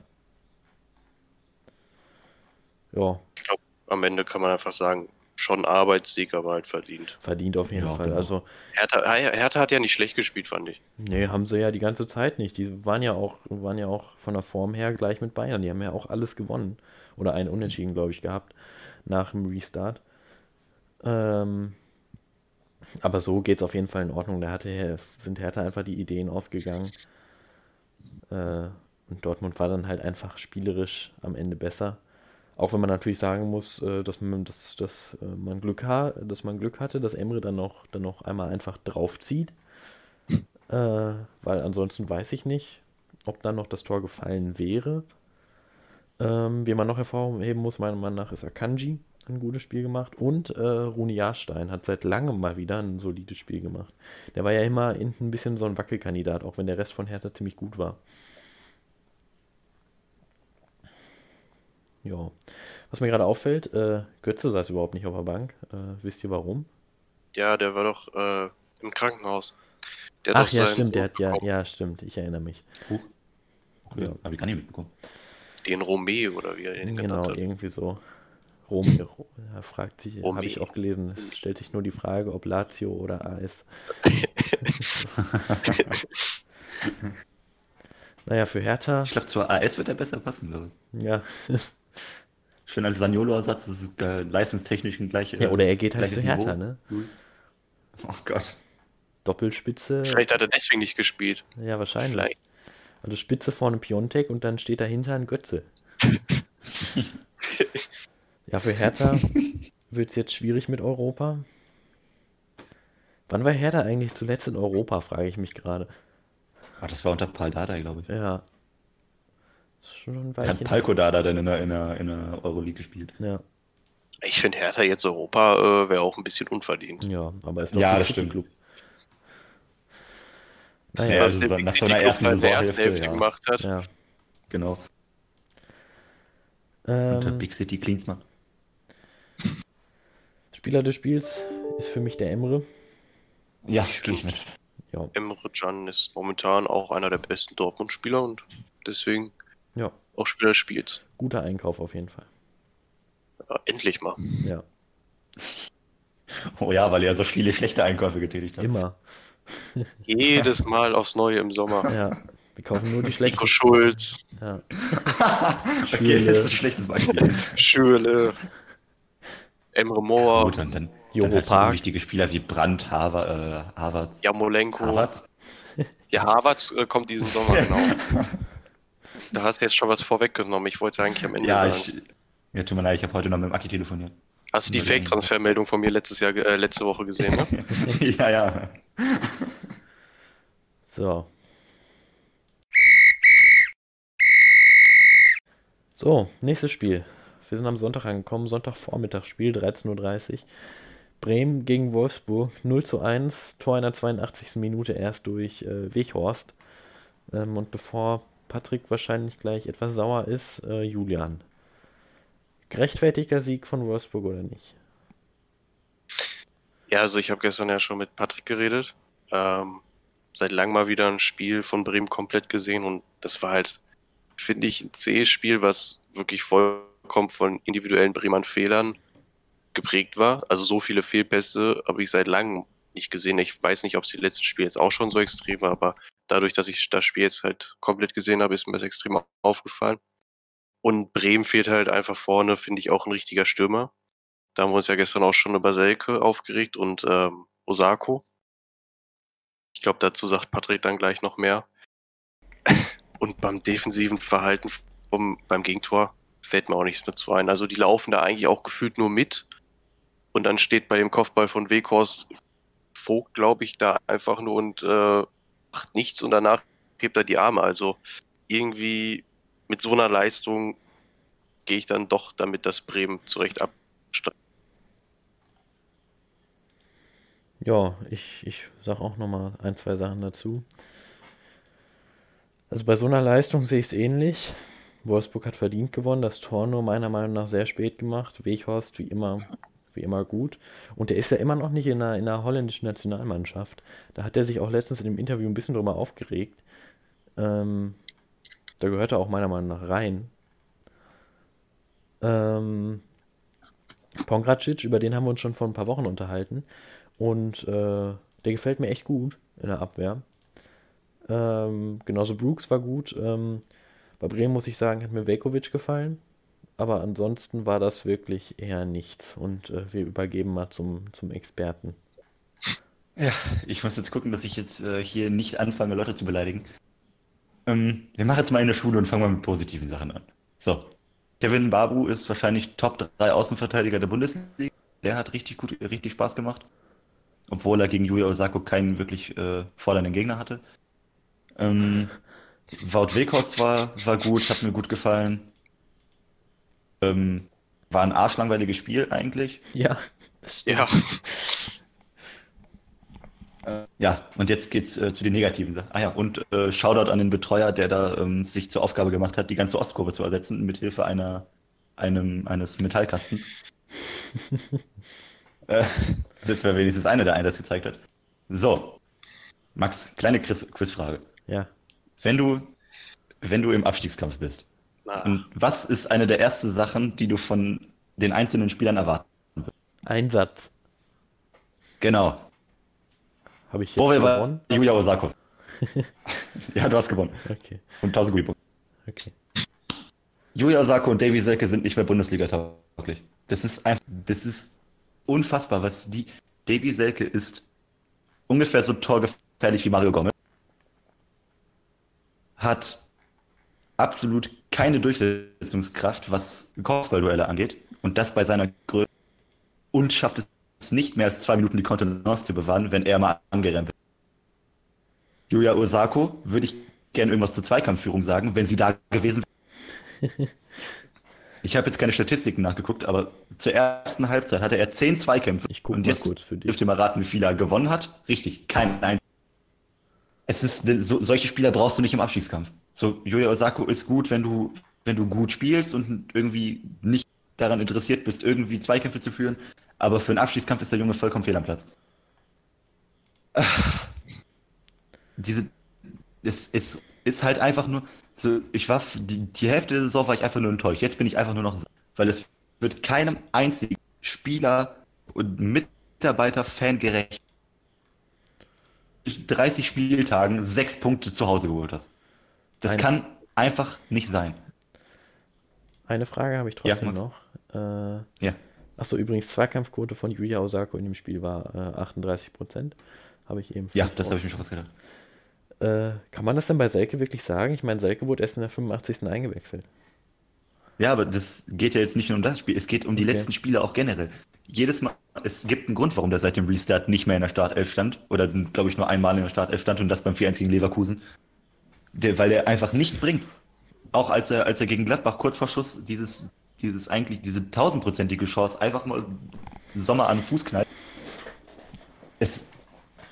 ja. Ich glaube, am Ende kann man einfach sagen, schon Arbeitssieg, aber halt verdient. Verdient auf jeden ja, Fall. Genau. Also, Hertha, Hertha hat ja nicht schlecht gespielt, fand ich. Nee, haben sie ja die ganze Zeit nicht. Die waren ja auch, waren ja auch von der Form her gleich mit Bayern. Die haben ja auch alles gewonnen. Oder ein Unentschieden, glaube ich, gehabt nach dem Restart. Ähm, aber so geht es auf jeden Fall in Ordnung. Da hatte, sind Hertha einfach die Ideen ausgegangen. Äh, und Dortmund war dann halt einfach spielerisch am Ende besser. Auch wenn man natürlich sagen muss, äh, dass, man, dass, dass, äh, man Glück ha dass man Glück hatte, dass Emre dann noch, dann noch einmal einfach draufzieht. Äh, weil ansonsten weiß ich nicht, ob dann noch das Tor gefallen wäre. Ähm, wie man noch hervorheben muss, meiner Meinung nach, ist Akanji ein gutes Spiel gemacht. Und äh, Rune Jahrstein hat seit langem mal wieder ein solides Spiel gemacht. Der war ja immer ein bisschen so ein Wackelkandidat, auch wenn der Rest von Hertha ziemlich gut war. Ja. Was mir gerade auffällt, äh, Götze saß überhaupt nicht auf der Bank. Äh, wisst ihr warum? Ja, der war doch äh, im Krankenhaus. Der Ach ja, stimmt, der hat ja, ja, stimmt, ich erinnere mich. Huch. Okay, ja. habe ich gar nicht mitbekommen. Den Romeo oder wie er den Genau, irgendwie so. Romeo, er fragt sich, habe ich auch gelesen, es stellt sich nur die Frage, ob Lazio oder AS. naja, für Hertha. Ich glaube, zur AS wird er besser passen, ich. Ja. Schön als Saniolo-Ersatz, das ist äh, leistungstechnisch ein gleiches. Ja, oder er geht halt zu Hertha, ne? Oh Gott. Doppelspitze. Vielleicht hat er deswegen nicht gespielt. Ja, wahrscheinlich. Vielleicht. Also Spitze vorne Piontek und dann steht dahinter ein Götze. ja, für Hertha wird es jetzt schwierig mit Europa. Wann war Hertha eigentlich zuletzt in Europa, frage ich mich gerade. Ah, das war unter Paul Dada, glaube ich. Ja. Schon Hat Palko Dada dann in der, in, der, in der Euroleague gespielt. Ja. Ich finde Hertha jetzt Europa äh, wäre auch ein bisschen unverdient. Ja, aber ist doch Ja, das stimmt. Club. Naja, ja, was also nach so einer ersten, Saisonhälfte, ersten Hälfte ja. gemacht hat. Ja. Genau. Ähm, Unter Big City Cleansmann. Spieler des Spiels ist für mich der Emre. Ja, gehe ich mit. Ja. Emre Can ist momentan auch einer der besten Dortmund-Spieler und deswegen ja. auch Spieler des Spiels. Guter Einkauf auf jeden Fall. Ja, endlich mal. Ja. Oh ja, weil er so viele schlechte Einkäufe getätigt hat. Immer. Jedes Mal aufs Neue im Sommer. Ja. Wir kaufen nur die schlechten. Nico Schulz. Ja. okay, das ist ein schlechtes Beispiel. Schürle. Emre Moore. Gut, und dann, dann hast du wichtige Spieler wie Brandt, Harvard, äh, Harvards. Jamolenko. Harvards? Ja, Harvards äh, kommt diesen Sommer, genau. da hast du jetzt schon was vorweggenommen. Ich wollte es eigentlich am Ende Ja, sagen. ich, ja, tut mir leid, ich habe heute noch mit dem Aki telefoniert. Hast du die Fake-Transfermeldung von mir letztes Jahr, äh, letzte Woche gesehen, ne? ja, ja. So. So, nächstes Spiel. Wir sind am Sonntag angekommen. Sonntagvormittagsspiel, 13.30 Uhr. Bremen gegen Wolfsburg, 0 zu 1. Tor in der 82. Minute erst durch äh, Weghorst. Ähm, und bevor Patrick wahrscheinlich gleich etwas sauer ist, äh, Julian. Gerechtfertigter Sieg von Wolfsburg oder nicht? Ja, also ich habe gestern ja schon mit Patrick geredet. Ähm, seit langem mal wieder ein Spiel von Bremen komplett gesehen und das war halt, finde ich, ein zähes Spiel, was wirklich vollkommen von individuellen Bremern Fehlern geprägt war. Also so viele Fehlpässe habe ich seit langem nicht gesehen. Ich weiß nicht, ob es die letzten Spiele jetzt auch schon so extrem war, aber dadurch, dass ich das Spiel jetzt halt komplett gesehen habe, ist mir das extrem aufgefallen. Und Bremen fehlt halt einfach vorne, finde ich, auch ein richtiger Stürmer. Da haben wir uns ja gestern auch schon über Selke aufgeregt und ähm, Osako. Ich glaube, dazu sagt Patrick dann gleich noch mehr. Und beim defensiven Verhalten vom, beim Gegentor fällt mir auch nichts mehr zu ein. Also die laufen da eigentlich auch gefühlt nur mit. Und dann steht bei dem Kopfball von Weghorst Vogt, glaube ich, da einfach nur und äh, macht nichts und danach hebt er die Arme. Also irgendwie mit so einer Leistung gehe ich dann doch damit, dass Bremen zurecht absteigt. Ja, ich, ich sage auch nochmal ein, zwei Sachen dazu. Also bei so einer Leistung sehe ich es ähnlich. Wolfsburg hat verdient gewonnen, das Tor nur meiner Meinung nach sehr spät gemacht. Weghorst wie immer, wie immer gut. Und der ist ja immer noch nicht in der, in der holländischen Nationalmannschaft. Da hat er sich auch letztens in dem Interview ein bisschen drüber aufgeregt. Ähm, da gehört er auch meiner Meinung nach rein. Ähm, Pongracic, über den haben wir uns schon vor ein paar Wochen unterhalten. Und äh, der gefällt mir echt gut in der Abwehr. Ähm, genauso Brooks war gut. Ähm, bei Bremen muss ich sagen, hat mir Velkovic gefallen. Aber ansonsten war das wirklich eher nichts. Und äh, wir übergeben mal zum, zum Experten. Ja, ich muss jetzt gucken, dass ich jetzt äh, hier nicht anfange, Leute zu beleidigen. Ähm, wir machen jetzt mal eine Schule und fangen mal mit positiven Sachen an. So. Kevin Babu ist wahrscheinlich Top 3 Außenverteidiger der Bundesliga. Der hat richtig gut, richtig Spaß gemacht. Obwohl er gegen Yuya Osako keinen wirklich äh, fordernden Gegner hatte. Ähm, Wout Weghorst war, war gut, hat mir gut gefallen. Ähm, war ein arschlangweiliges Spiel eigentlich. Ja. Ja. Äh, ja, und jetzt geht's äh, zu den negativen Sachen. Ah ja, und äh, Shoutout an den Betreuer, der da ähm, sich zur Aufgabe gemacht hat, die ganze Ostkurve zu ersetzen, mit Hilfe einer, einem, eines Metallkastens. äh, das wäre wenigstens einer, der Einsatz gezeigt hat. So, Max, kleine Quiz Quizfrage. Ja. Wenn du, wenn du im Abstiegskampf bist, was ist eine der ersten Sachen, die du von den einzelnen Spielern erwarten? Einsatz. Genau. Habe ich jetzt Wo wir gewonnen? bei Julia Osako. ja, du hast gewonnen. Okay, Und 1000 Gutpunkte. okay. Julia Osako und Davy Selke sind nicht mehr Bundesliga tauglich. Das ist einfach, das ist unfassbar, was die, Davy Selke ist ungefähr so torgefährlich wie Mario Gomez. Hat absolut keine Durchsetzungskraft, was Kopfballduelle angeht. Und das bei seiner Größe. Und schafft es nicht mehr als zwei Minuten die Kontenance zu bewahren, wenn er mal angerempelt. Julia Osako würde ich gerne irgendwas zur Zweikampfführung sagen, wenn sie da gewesen wäre. Ich habe jetzt keine Statistiken nachgeguckt, aber zur ersten Halbzeit hatte er zehn Zweikämpfe. Ich guck und mal jetzt kurz für dich. dürft ihr mal raten, wie viele er gewonnen hat. Richtig, kein einziger. Es ist, so, solche Spieler brauchst du nicht im Abstiegskampf. So, Julia Osako ist gut, wenn du, wenn du gut spielst und irgendwie nicht daran interessiert bist, irgendwie Zweikämpfe zu führen. Aber für einen Abstiegskampf ist der Junge vollkommen fehl am Platz. Ah. Diese, es, es ist halt einfach nur, so, ich war, die, die Hälfte der Saison war ich einfach nur enttäuscht. Jetzt bin ich einfach nur noch, weil es wird keinem einzigen Spieler und Mitarbeiter Fan gerecht. 30 Spieltagen sechs Punkte zu Hause geholt hast. Das Ein- kann einfach nicht sein. Eine Frage habe ich Ja, trotzdem Max. noch. Äh, Ja. Achso, übrigens, Zweikampfquote von Yuya Osako in dem Spiel war äh, 38 Prozent. Habe ich eben. Ja, das habe ich mir schon fast gedacht. Äh, kann man das denn bei Selke wirklich sagen? Ich meine, Selke wurde erst in der 85. eingewechselt. Ja, aber das geht ja jetzt nicht nur um das Spiel, es geht um die Okay. letzten Spiele auch generell. Jedes Mal, es gibt einen Grund, warum der seit dem Restart nicht mehr in der Startelf stand. Oder, glaube ich, nur einmal in der Startelf stand und das beim 4-1 gegen Leverkusen. Der, weil er einfach nichts bringt. Auch als er, als er gegen Gladbach kurz vor Schluss dieses, dieses eigentlich, diese tausendprozentige Chance einfach mal Sommer an den Fuß knallt. Es,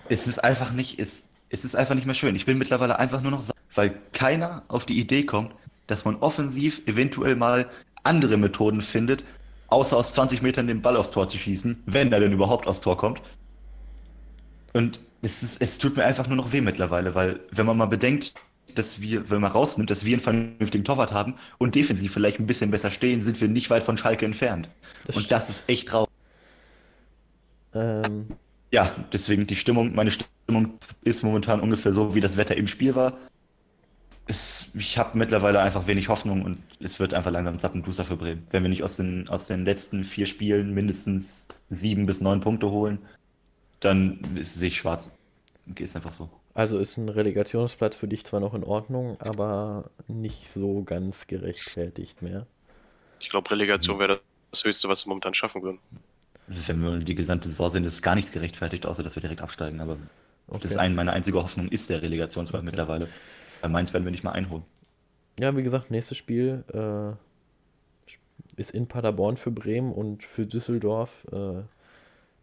es ist einfach nicht, es, es ist einfach nicht mehr schön. Ich bin mittlerweile einfach nur noch, weil keiner auf die Idee kommt, dass man offensiv eventuell mal andere Methoden findet, außer aus 20 Metern den Ball aufs Tor zu schießen, wenn er denn überhaupt aufs Tor kommt. Und es, ist, es tut mir einfach nur noch weh mittlerweile, weil wenn man mal bedenkt, dass wir, wenn man rausnimmt, dass wir einen vernünftigen Torwart haben und defensiv vielleicht ein bisschen besser stehen, sind wir nicht weit von Schalke entfernt. Das und das ist echt traurig. Ähm, Ja, deswegen die Stimmung, meine Stimmung ist momentan ungefähr so, wie das Wetter im Spiel war. Es, ich habe mittlerweile einfach wenig Hoffnung und es wird einfach langsam Zappenduster für Bremen. Wenn wir nicht aus den, aus den letzten vier Spielen mindestens sieben bis neun Punkte holen, dann ist, sehe ich schwarz. Ist einfach so. also ist ein Relegationsplatz für dich zwar noch in Ordnung, aber nicht so ganz gerechtfertigt mehr. ich glaube, Relegation wäre das Höchste, was wir momentan schaffen würden. Wenn wir die gesamte Saison sehen, ist es gar nicht gerechtfertigt, außer dass wir direkt absteigen. Aber das ist Okay. ein, meine einzige Hoffnung ist der Relegationsplatz mittlerweile. Bei Mainz werden wir nicht mal einholen. Ja, wie gesagt, nächstes Spiel äh, ist in Paderborn für Bremen und für Düsseldorf äh,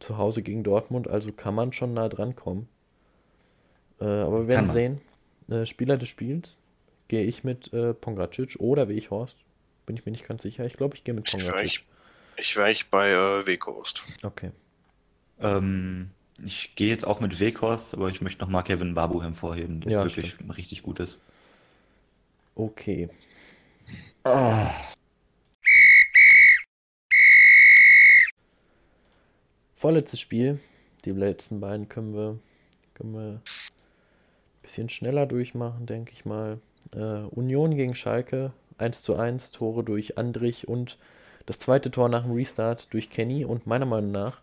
zu Hause gegen Dortmund, also kann man schon nah dran kommen. Äh, aber wir werden sehen. Äh, Spieler des Spiels gehe ich mit äh, Pongracic oder Weghorst. Bin ich mir nicht ganz sicher. Ich glaube, ich gehe mit Pongracic. Ich wäre ich bei äh, Weghorst. Okay. Ähm, ich gehe jetzt auch mit Weghorst, aber ich möchte nochmal Kevin Babu hervorheben, der Ja, wirklich richtig gut ist. Okay. Ah. Vorletztes Spiel. Die letzten beiden können wir, können wir ein bisschen schneller durchmachen, denke ich mal. Äh, Union gegen Schalke. 1 zu 1, Tore durch Andrich und das zweite Tor nach dem Restart durch Kenny. Und meiner Meinung nach,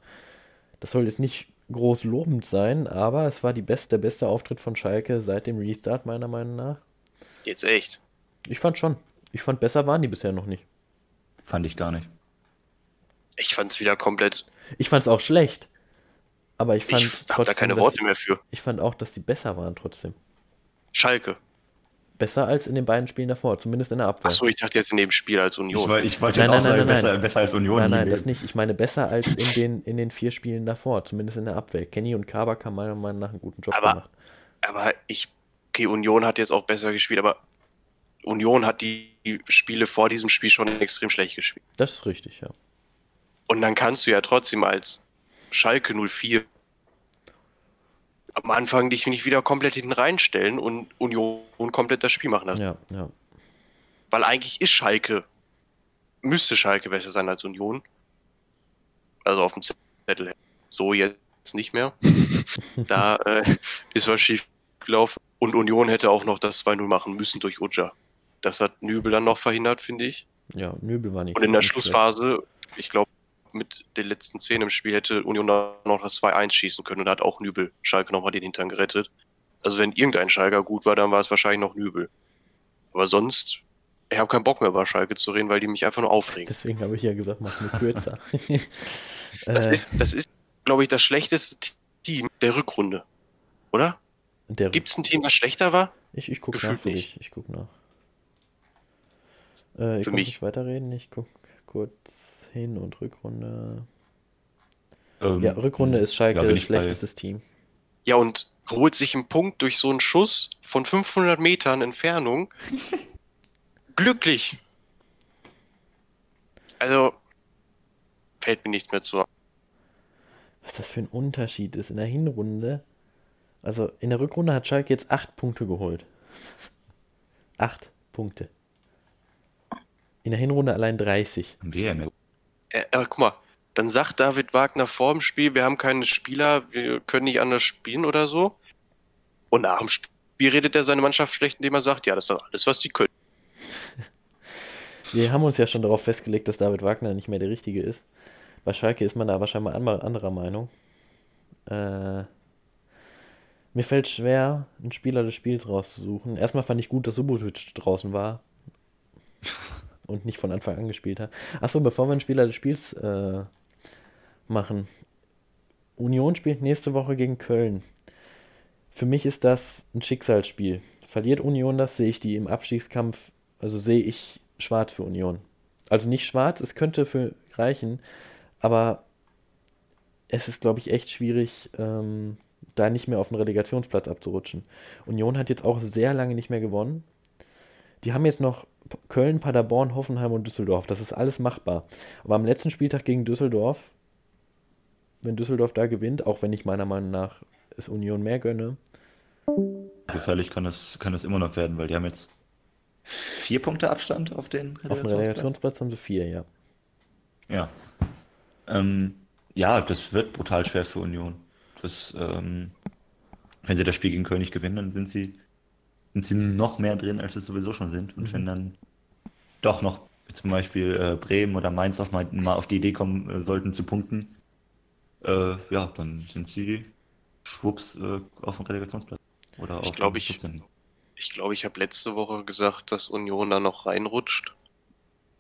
das soll jetzt nicht groß lobend sein, aber es war die beste, der beste Auftritt von Schalke seit dem Restart, meiner Meinung nach. Jetzt echt. Ich fand schon. Ich fand, besser waren die bisher noch nicht. Fand ich gar nicht. Ich fand es wieder komplett. Ich fand es auch schlecht. Aber ich fand Ich habe da keine Worte mehr für. Ich fand auch, dass die besser waren trotzdem. Schalke. Besser als in den beiden Spielen davor, zumindest in der Abwehr. Achso, ich dachte jetzt in dem Spiel als Union. Ich, ich wollte Nein, jetzt nein, auch nein, sagen, nein, besser, nein. besser als Union. nein, nein, das nicht. Ich meine besser als in den, in den vier Spielen davor, zumindest in der Abwehr. Kenny und Kabak haben meiner Meinung nach einen guten Job Aber- gemacht. aber ich. Okay, Union hat jetzt auch besser gespielt, aber Union hat die Spiele vor diesem Spiel schon extrem schlecht gespielt. Das ist richtig, ja. Und dann kannst du ja trotzdem als Schalke 04 am Anfang dich nicht wieder komplett hinten reinstellen und Union komplett das Spiel machen lassen. Ja, ja. Weil eigentlich ist Schalke, müsste Schalke besser sein als Union. Also auf dem Zettel. So jetzt nicht mehr. da äh, ist was schief gelaufen. Und Union hätte auch noch das 2-0 machen müssen durch Uja. Das hat Nübel dann noch verhindert, finde ich. Ja, Nübel war nicht. Und in der schlecht. Schlussphase, ich glaube, mit den letzten Szenen im Spiel hätte Union noch das 2-1 schießen können und da hat auch Nübel Schalke nochmal den Hintern gerettet. Also wenn irgendein Schalker gut war, dann war es wahrscheinlich noch Nübel. Aber sonst, ich habe keinen Bock mehr über Schalke zu reden, weil die mich einfach nur aufregen. Deswegen habe ich ja gesagt, mach mir kürzer. Das Äh, ist, das ist glaube ich, das schlechteste Team der Rückrunde. Oder? der, Gibt es ein Team, das schlechter war? ich ich gucke nach für nicht. Ich gucke nach. Äh, ich Für mich. nicht weiterreden. Ich gucke kurz hin und Rückrunde. Ähm, Ja, Rückrunde ist Schalke ja, bei- schlechtestes Team. Ja, und holt sich einen Punkt durch so einen Schuss von 500 Metern Entfernung. Glücklich. Also, fällt mir nichts mehr zu. Was das für ein Unterschied ist in der Hinrunde. Also in der Rückrunde hat Schalke jetzt acht Punkte geholt. acht Punkte. In der Hinrunde allein 30. Haben wir ja mehr. Äh, aber guck mal, dann sagt David Wagner vor dem Spiel, wir haben keine Spieler, wir können nicht anders spielen oder so. Und nach dem Spiel redet er seine Mannschaft schlecht, indem er sagt, ja, das ist doch alles, was sie können. Wir haben uns ja schon darauf festgelegt, dass David Wagner nicht mehr der Richtige ist. Bei Schalke ist man da wahrscheinlich anderer, anderer Meinung. Äh, mir fällt schwer, einen Spieler des Spiels rauszusuchen. Erstmal fand ich gut, dass Subotic draußen war und nicht von Anfang an gespielt hat. Achso, bevor wir einen Spieler des Spiels äh, machen. Union spielt nächste Woche gegen Köln. Für mich ist das ein Schicksalsspiel. Verliert Union das, sehe ich die im Abstiegskampf, also sehe ich schwarz für Union. Also nicht schwarz, es könnte für reichen, aber es ist, glaube ich, echt schwierig, ähm, da nicht mehr auf den Relegationsplatz abzurutschen. Union hat jetzt auch sehr lange nicht mehr gewonnen. Die haben jetzt noch Köln, Paderborn, Hoffenheim und Düsseldorf. Das ist alles machbar. Aber am letzten Spieltag gegen Düsseldorf, wenn Düsseldorf da gewinnt, auch wenn ich meiner Meinung nach es Union mehr gönne, Gefährlich kann das, kann das immer noch werden, weil die haben jetzt vier Punkte Abstand auf den auf dem Relegationsplatz. Relegationsplatz haben sie vier, ja. Ja. Ähm, ja, das wird brutal schwer für Union. Das, ähm, wenn sie das Spiel gegen Köln nicht gewinnen, dann sind sie, sind sie noch mehr drin, als sie sowieso schon sind. Und wenn dann doch noch zum Beispiel äh, Bremen oder Mainz auf mal, mal auf die Idee kommen äh, sollten zu punkten, äh, ja, dann sind sie schwupps äh, auf dem Relegationsplatz. Oder Ich auf glaub, dem ich- 14.. Ich glaube, ich habe letzte Woche gesagt, dass Union da noch reinrutscht.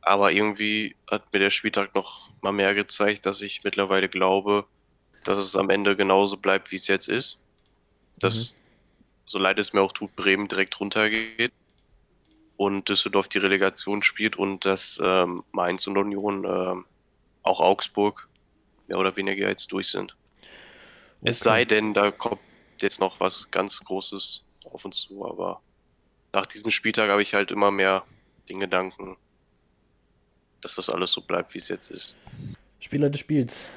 Aber irgendwie hat mir der Spieltag noch mal mehr gezeigt, dass ich mittlerweile glaube, dass es am Ende genauso bleibt, wie es jetzt ist. Dass, so leid es mir auch tut, Bremen direkt runtergeht und Düsseldorf die Relegation spielt und dass ähm, Mainz und Union, ähm, auch Augsburg, mehr oder weniger jetzt durch sind. Es Okay. sei denn, da kommt jetzt noch was ganz Großes auf uns zu, aber nach diesem Spieltag habe ich halt immer mehr den Gedanken, dass das alles so bleibt, wie es jetzt ist. Spieler des Spiels.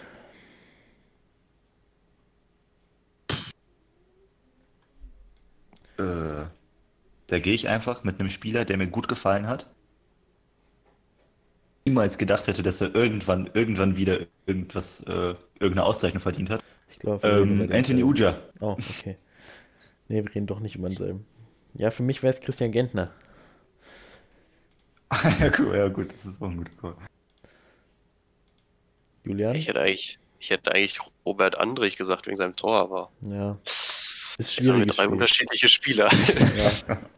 Äh, da gehe ich einfach mit einem Spieler, der mir gut gefallen hat. Niemals gedacht hätte, dass er irgendwann, irgendwann wieder irgendwas, äh, irgendeine Auszeichnung verdient hat. Ich glaube, ähm, Anthony Uja. Oh, okay. Nee, wir reden doch nicht über denselben. Ja, für mich wäre es Christian Gentner. ja, cool, ja, gut, das ist auch ein guter Call. Julian? Ich hätte eigentlich, ich hätte eigentlich Robert Andrich gesagt wegen seinem Tor, aber. Ja. Ist schwierig. Jetzt haben wir drei Spiel. unterschiedliche Spieler. Ja.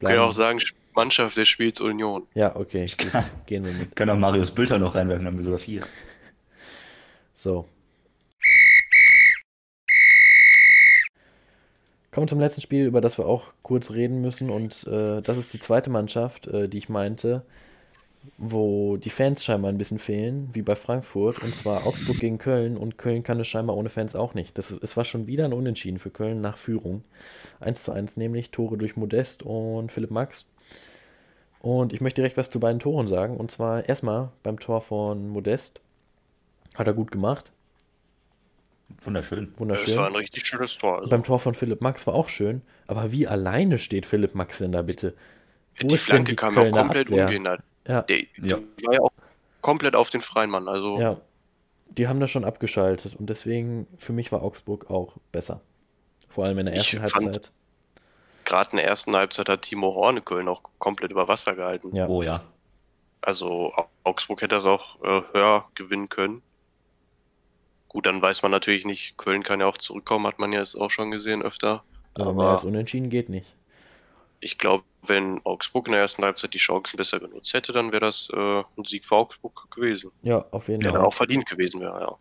Ich kann auch sagen, Mannschaft des Spiels Union. Ja, okay. Gut. Gehen wir mit. Können auch Marius Bülter noch reinwerfen, dann haben wir sogar vier. So. Kommen wir zum letzten Spiel, über das wir auch kurz reden müssen. Und äh, das ist die zweite Mannschaft, äh, die ich meinte, wo die Fans scheinbar ein bisschen fehlen, wie bei Frankfurt. Und zwar Augsburg gegen Köln. Und Köln kann es scheinbar ohne Fans auch nicht. Das, es war schon wieder ein Unentschieden für Köln nach Führung. 1 zu 1 nämlich, Tore durch Modest und Philipp Max. Und ich möchte direkt was zu beiden Toren sagen. Und zwar erstmal beim Tor von Modest. Hat er gut gemacht. Wunderschön. Wunderschön. Das war ein richtig schönes Tor. Also. Beim Tor von Philipp Max war auch schön. Aber wie alleine steht Philipp Max denn da bitte? Wo die Flanke die kam auch komplett Abwehr? ungehindert. Ja. Der, ja. war ja auch komplett auf den freien Mann. Also. Ja. Die haben das schon abgeschaltet. Und deswegen, für mich war Augsburg auch besser. Vor allem in der ersten ich Halbzeit. Gerade in der ersten Halbzeit hat Timo Horne Köln auch komplett über Wasser gehalten. Ja. Oh ja. Also Augsburg hätte das auch äh, höher gewinnen können. Gut, dann weiß man natürlich nicht, Köln kann ja auch zurückkommen, hat man ja jetzt auch schon gesehen öfter. Aber, aber mehr als unentschieden geht nicht. Ich glaube, wenn Augsburg in der ersten Halbzeit die Chancen besser genutzt hätte, dann wäre das äh, ein Sieg für Augsburg gewesen. Ja, auf jeden Fall. Der dann auch verdient gewesen wäre, ja.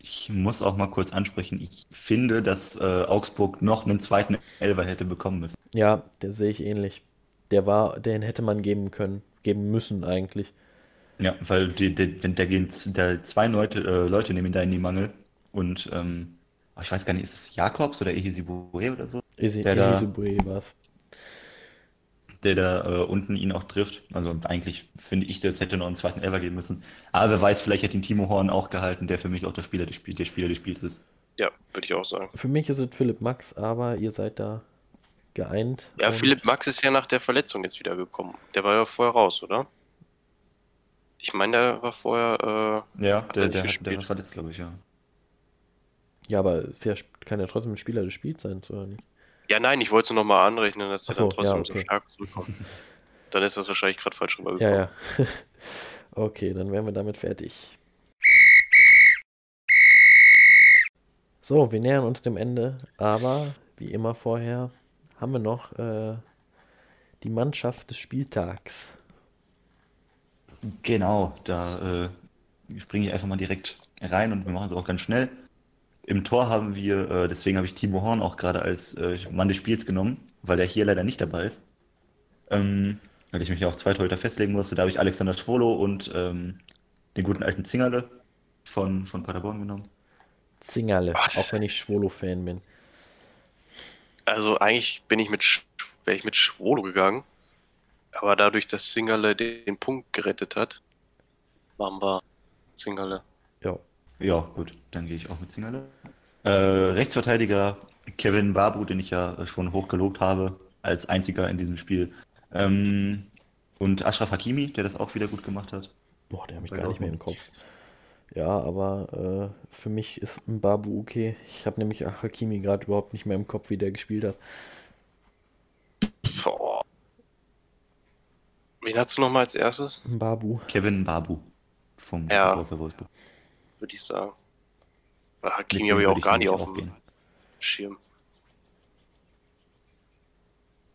Ich muss auch mal kurz ansprechen, ich finde, dass äh, Augsburg noch einen zweiten Elfer hätte bekommen müssen. Ja, der sehe ich ähnlich. Der war, den hätte man geben können, geben müssen eigentlich. Ja, weil die, die, wenn da gehen da zwei Leute, äh, Leute nehmen da in die Mangel und ähm, oh, ich weiß gar nicht, ist es Jakobs oder Ehisibue oder so? Der Ehisibue war es. Der da äh, unten ihn auch trifft. Also eigentlich finde ich, das hätte noch einen zweiten Ever geben müssen. Aber wer weiß, vielleicht hätte ihn Timo Horn auch gehalten, der für mich auch der Spieler des, Spiel, der Spieler des Spiels ist. Ja, würde ich auch sagen. Für mich ist es Philipp Max, aber ihr seid da geeint. Ja, Philipp Max ist ja nach der Verletzung jetzt wieder gekommen. Der war ja vorher raus, oder? Ich meine, der war vorher. Äh, ja, der, der, hat, der war verletzt, glaube ich, ja. Ja, aber ist ja, kann ja trotzdem ein Spieler des Spiels sein, oder nicht? Ja, nein, ich wollte es nochmal anrechnen, dass er so, dann trotzdem ja, okay. so stark zurückkommt. dann ist das wahrscheinlich gerade falsch rübergekommen. Ja, ja. okay, dann wären wir damit fertig. So, wir nähern uns dem Ende, aber wie immer vorher haben wir noch äh, die Mannschaft des Spieltags. Genau, da äh, springe ich einfach mal direkt rein und wir machen es auch ganz schnell. Im Tor haben wir, äh, deswegen habe ich Timo Horn auch gerade als äh, Mann des Spiels genommen, weil der hier leider nicht dabei ist. Ähm, weil ich mich ja auch zwei Torhüter festlegen musste. Da habe ich Alexander Schwolo und ähm, den guten alten Zingerle von, von Paderborn genommen. Zingerle, auch wenn ich Schwolo-Fan bin. Also eigentlich bin ich mit, wäre ich mit Schwolo gegangen. Aber dadurch, dass Zingerle den Punkt gerettet hat, machen wir Zingerle. Ja. Ja, gut, dann gehe ich auch mit Zingerle. Äh, Rechtsverteidiger Kevin Babu, den ich ja schon hochgelobt habe, als einziger in diesem Spiel. Ähm, und Ashraf Hakimi, der das auch wieder gut gemacht hat. Boah, der habe ich gar nicht mehr im Kopf. Ja, aber äh, für mich ist ein Babu okay. Ich habe nämlich Hakimi gerade überhaupt nicht mehr im Kopf, wie der gespielt hat. Boah. Wen hast du nochmal als erstes? Babu. Kevin Babu vom ja, Wolfsburg. Würde ich sagen. Weil Hakimi habe ich auch gar nicht auf dem Schirm.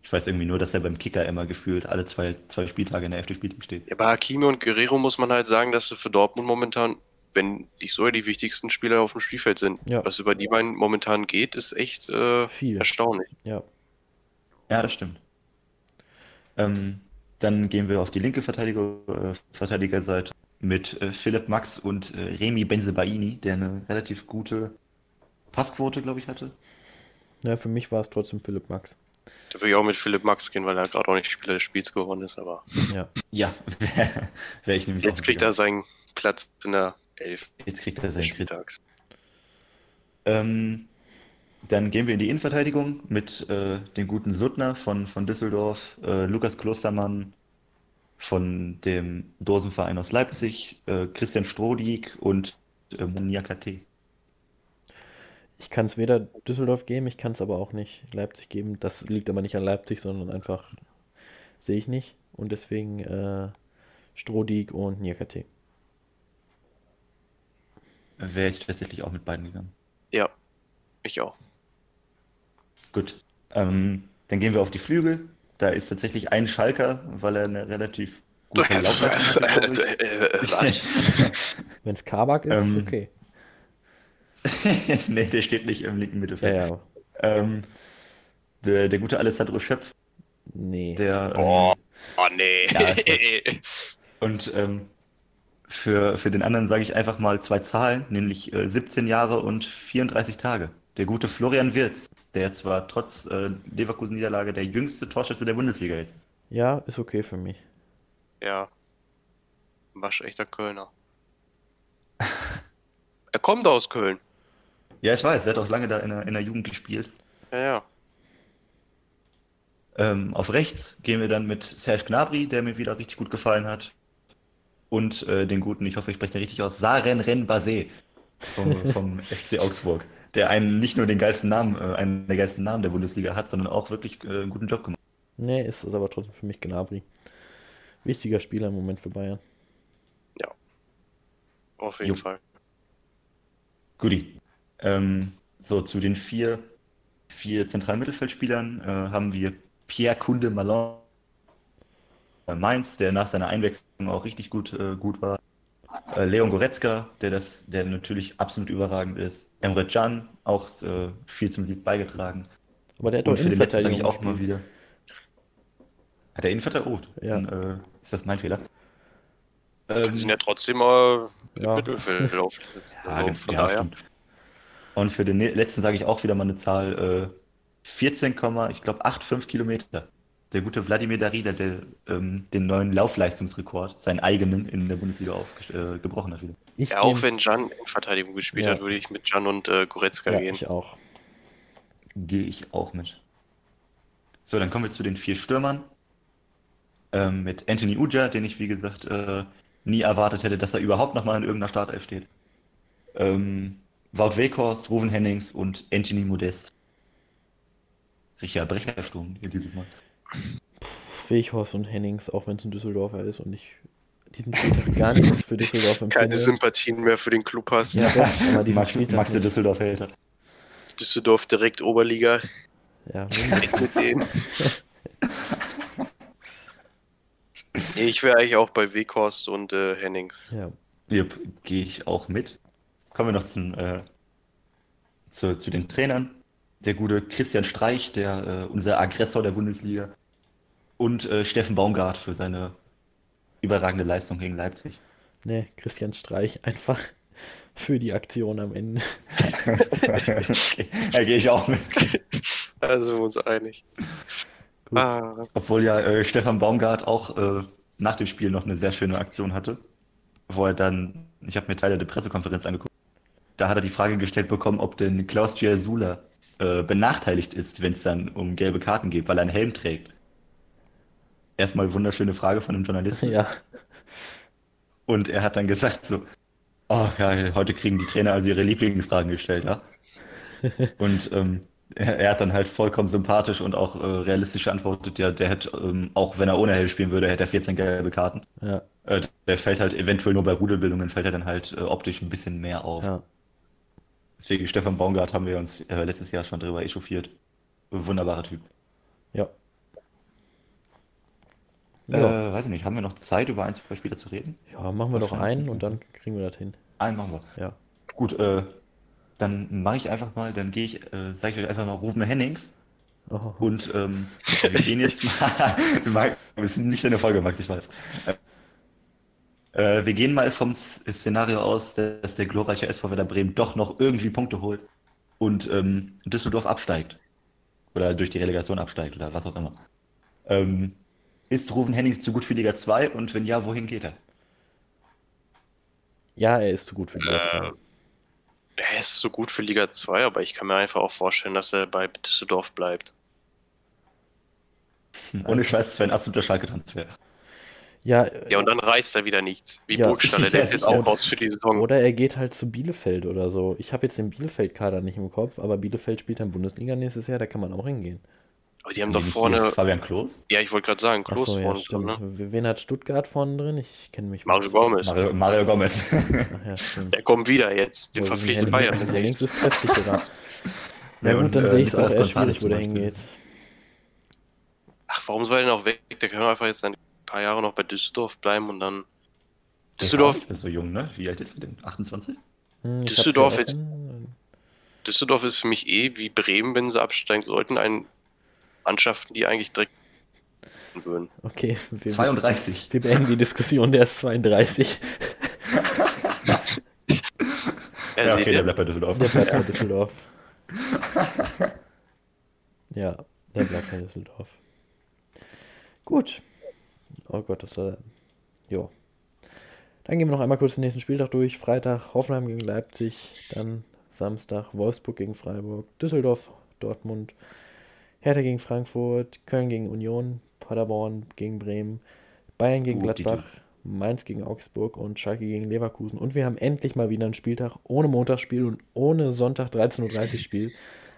Ich weiß irgendwie nur, dass er beim Kicker immer gefühlt alle zwei, zwei Spieltage in der elfte Spielteam steht. Ja, bei Hakimi und Guerrero muss man halt sagen, dass sie für Dortmund momentan, wenn nicht sogar die wichtigsten Spieler auf dem Spielfeld sind. Ja. Was über die man momentan geht, ist echt äh, Viel. erstaunlich. Ja. Ja, das stimmt. Ähm, dann gehen wir auf die linke Verteidiger, äh, Verteidigerseite mit äh, Philipp Max und äh, Remy Benzebaini, der eine relativ gute Passquote, glaube ich, hatte. Ja, für mich war es trotzdem Philipp Max. Da würde ich auch mit Philipp Max gehen, weil er gerade auch nicht Spieler des Spiels geworden ist, aber. Ja. Ja, wäre ich nämlich Jetzt kriegt er seinen Platz in der Elf. Jetzt kriegt er seinen. Spieltags. Ähm, dann gehen wir in die Innenverteidigung mit äh, dem guten Suttner von, von Düsseldorf, äh, Lukas Klostermann von dem Dosenverein aus Leipzig, äh, Christian Strodig und äh, Muniakate. Ich kann es weder Düsseldorf geben, ich kann es aber auch nicht Leipzig geben. Das liegt aber nicht an Leipzig, sondern einfach sehe ich nicht. Und deswegen äh, Strodig und Niakate. Wäre ich tatsächlich auch mit beiden gegangen. Ja, ich auch. Gut. Ähm, dann gehen wir auf die Flügel. Da ist tatsächlich ein Schalker, weil er eine relativ gute Laufleistung hat. glaub ich. Wenn es Kabak ist, Ähm, okay. nee, der steht nicht im linken Ja, Mittelfeld. ja. Ähm, der, der gute Alessandro Schöpf, Nee. der ähm, Boah. Oh nee. Ja, Und ähm, für, für den anderen sage ich einfach mal zwei Zahlen, nämlich äh, 17 Jahre und 34 Tage. Der gute Florian Wirz, der zwar trotz äh, Leverkusen-Niederlage der jüngste Torschütze der Bundesliga jetzt ist. Ja, ist okay für mich. ja. Waschechter Kölner. er kommt aus Köln. Ja, ich weiß, er hat auch lange da in der, in der Jugend gespielt. Ja, ja. Ähm, auf rechts gehen wir dann mit Serge Gnabry, der mir wieder richtig gut gefallen hat. Und äh, den guten, ich hoffe, ich spreche den richtig aus, Saren Renbase vom, vom FC Augsburg, der einen nicht nur den geilsten Namen, äh, einen der geilsten Namen der Bundesliga hat, sondern auch wirklich äh, einen guten Job gemacht. Nee, ist es aber trotzdem für mich Gnabry. Wichtiger Spieler im Moment für Bayern. Auf jeden Jo. Fall. Guti. Ähm, so, zu den vier, vier zentralen Mittelfeldspielern äh, haben wir Pierre Kunde Malon äh, Mainz, der nach seiner Einwechslung auch richtig gut, äh, gut war. Äh, Leon Goretzka, der, das, der natürlich absolut überragend ist. Emre Can, auch äh, viel zum Sieg beigetragen. Aber der hat doch Und für den letzten sage ich Innenverteidigung auch mal wieder. Hat der Innenverteidiger? Oh, Ja. dann äh, ist das mein Fehler. Wir Ähm, sind ja trotzdem mal im Ja. Mittelfeld. Auf, Ja, also von ja, daher. stimmt. Und für den ne- letzten sage ich auch wieder mal eine Zahl, äh, 14, ich glaube 8,5 Kilometer. Der gute Wladimir Darida, der ähm, den neuen Laufleistungsrekord, seinen eigenen in der Bundesliga aufgebrochen äh, gebrochen hat wieder. Ich Ja, auch wenn Jan in Verteidigung gespielt Ja. hat, würde ich mit Jan und äh, Goretzka ja, gehen. ich auch. Gehe ich auch mit. So, dann kommen wir zu den vier Stürmern. Ähm, mit Anthony Uja, den ich, wie gesagt, äh, nie erwartet hätte, dass er überhaupt nochmal in irgendeiner Startelf steht. Ähm, Wout Weghorst, Ruven Hennings und Anthony Modest. Sicher Brechersturm hier dieses Mal. Weghorst und Hennings, auch wenn es ein Düsseldorfer ist und ich diesen Spieltag gar nichts für Düsseldorf Keine empfinde. Sympathien mehr für den Club hast. Ja, aber diesen Max, Spieltag Max der. Düsseldorf Hater. Düsseldorf direkt Oberliga. Ja, mit denen. Nee, ich wäre eigentlich auch bei Weghorst und äh, Hennings. ja. Jupp, gehe ich auch mit. Kommen wir noch zum, äh, zu, zu den Trainern. Der gute Christian Streich, der äh, unser Aggressor der Bundesliga. Und äh, Steffen Baumgart für seine überragende Leistung gegen Leipzig. Nee, Christian Streich einfach für die Aktion am Ende. okay, da gehe ich auch mit. Da sind wir uns einig. Gut. Ah, Obwohl ja äh, Stefan Baumgart auch äh, nach dem Spiel noch eine sehr schöne Aktion hatte, wo er dann, ich habe mir Teile der Pressekonferenz angeguckt, da hat er die Frage gestellt bekommen, ob denn Klaus Giasula äh, benachteiligt ist, wenn es dann um gelbe Karten geht, weil er einen Helm trägt. Erstmal wunderschöne Frage von einem Journalisten. Ja, Und er hat dann gesagt so, oh ja, heute kriegen die Trainer also ihre Lieblingsfragen gestellt, ja. Und ähm, er, er hat dann halt vollkommen sympathisch und auch äh, realistisch geantwortet, ja, der hätte, ähm, auch wenn er ohne Helm spielen würde, hätte er 14 gelbe Karten. ja, Äh, der fällt halt eventuell nur bei Rudelbildungen, fällt er dann halt äh, optisch ein bisschen mehr auf. ja. Deswegen Stefan Baumgart haben wir uns äh, letztes Jahr schon drüber echauffiert. Wunderbarer Typ. Ja. Ja, Äh, weiß ich nicht, haben wir noch Zeit, über ein, zwei Spieler zu reden? ja machen wir doch wahrscheinlich. einen und dann kriegen wir das hin. Einen machen wir. Ja. Gut, äh, dann mache ich einfach mal, dann gehe ich, äh, sage ich euch einfach mal Ruben Hennings. Oh, Und ähm, wir gehen jetzt mal. Max, wir sind nicht in der Folge, Max, ich weiß. Äh, wir gehen mal vom S- Szenario aus, dass der glorreiche SV Werder Bremen doch noch irgendwie Punkte holt und ähm, Düsseldorf absteigt. oder durch die Relegation absteigt oder was auch immer. Ähm, ist Ruven Hennings zu gut für Liga 2 und wenn ja, wohin geht er? Ja, er ist zu gut für Liga 2. Äh, er ist so gut für Liga 2, aber ich kann mir einfach auch vorstellen, dass er bei Düsseldorf bleibt. Ohne Scheiß, das wäre ein absoluter Schalke-Transfer. Ja, Ja, und dann reißt er wieder nichts. Wie Ja. Burgstaller, der ist jetzt auch raus für die Saison. oder er geht halt zu Bielefeld oder so. Ich habe jetzt den Bielefeld-Kader nicht im Kopf, aber Bielefeld spielt dann Bundesliga nächstes Jahr, da kann man auch hingehen. Aber die haben doch vorne. Fabian Klos? Ja, ich wollte gerade sagen, Klos ja, vorne stimmt. drin, ne? Wen hat Stuttgart vorne drin? Ich kenne mich Mario Gomez. Mario, Mario Gomez. Ja. Der kommt wieder jetzt. Den So, verpflichtet Bayern. Henning demnächst. ist kräftig sogar. Ja Ja, gut, dann äh, sehe ich es auch eher schwierig, wo der hingeht. Ach, warum soll er denn auch weg? Der kann doch einfach jetzt ein paar Jahre noch bei Düsseldorf bleiben und dann. Der ist Düsseldorf, nicht mehr so jung, ne? Wie alt ist er denn? 28? Hm, ich Düsseldorf jetzt- offen. Düsseldorf ist für mich eh wie Bremen, wenn sie absteigen sollten, ein Mannschaften, die eigentlich direkt würden. Okay, wir, 32. wir beenden die Diskussion, der ist 32. Ja, okay, der bleibt bei Düsseldorf. Der bleibt bei Düsseldorf. Ja, der bleibt bei Düsseldorf. Gut. Oh Gott, das war. Jo. Dann gehen wir noch einmal kurz den nächsten Spieltag durch. Freitag Hoffenheim gegen Leipzig, dann Samstag Wolfsburg gegen Freiburg, Düsseldorf, Dortmund, Hertha gegen Frankfurt, Köln gegen Union, Paderborn gegen Bremen, Bayern gegen Gut, Gladbach, Mainz gegen Augsburg und Schalke gegen Leverkusen. Und wir haben endlich mal wieder einen Spieltag ohne Montagsspiel und ohne Sonntag 13.30 Uhr Spiel.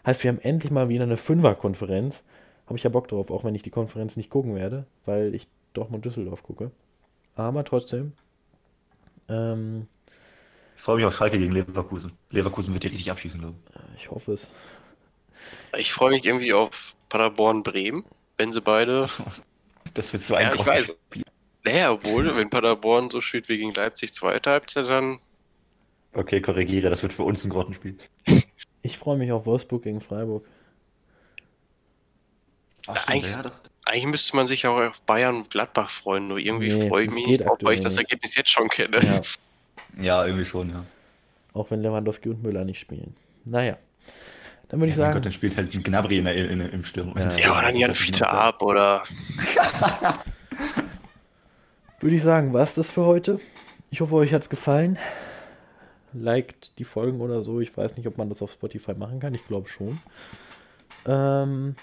Heißt, wir haben endlich mal wieder eine Fünfer-Konferenz. Habe ich ja Bock drauf, auch wenn ich die Konferenz nicht gucken werde, weil ich Dortmund-Düsseldorf gucke. Aber trotzdem. Ähm, Ich freue mich auf Schalke gegen Leverkusen. Leverkusen wird die richtig abschießen, glaube ich. ich hoffe es. Ich freue mich irgendwie auf Paderborn-Bremen, wenn sie beide. Das wird so ein Ja, ich weiß. Spiel. Naja, obwohl, wenn Paderborn so spielt wie gegen Leipzig zweite Halbzeit, dann. Okay, korrigiere, das wird für uns ein Grottenspiel. Ich freue mich auf Wolfsburg gegen Freiburg. Ach, eigentlich- ja. Eigentlich müsste man sich auch auf Bayern und Gladbach freuen, nur irgendwie Nee, freue ich mich nicht drauf, weil ich das. Ergebnis jetzt schon kenne. Ja, Ja, irgendwie schon, ja. auch wenn Lewandowski und Müller nicht spielen. Naja. Dann würde ich Ja, mein sagen, Gott, dann spielt halt ein Gnabry in der, in, im Sturm. Ja. Ja, oder Jan Fiete ab oder. würde ich sagen, war es das für heute. Ich hoffe, euch hat es gefallen. Liked die Folgen oder so. Ich weiß nicht, ob man das auf Spotify machen kann. Ich glaube schon. Ähm,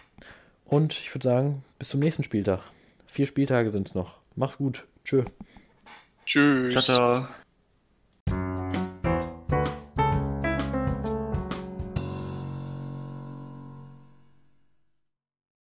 und ich würde sagen, bis zum nächsten Spieltag. Vier Spieltage sind es noch. Macht's gut. Tschö. Tschüss. Ciao, ciao.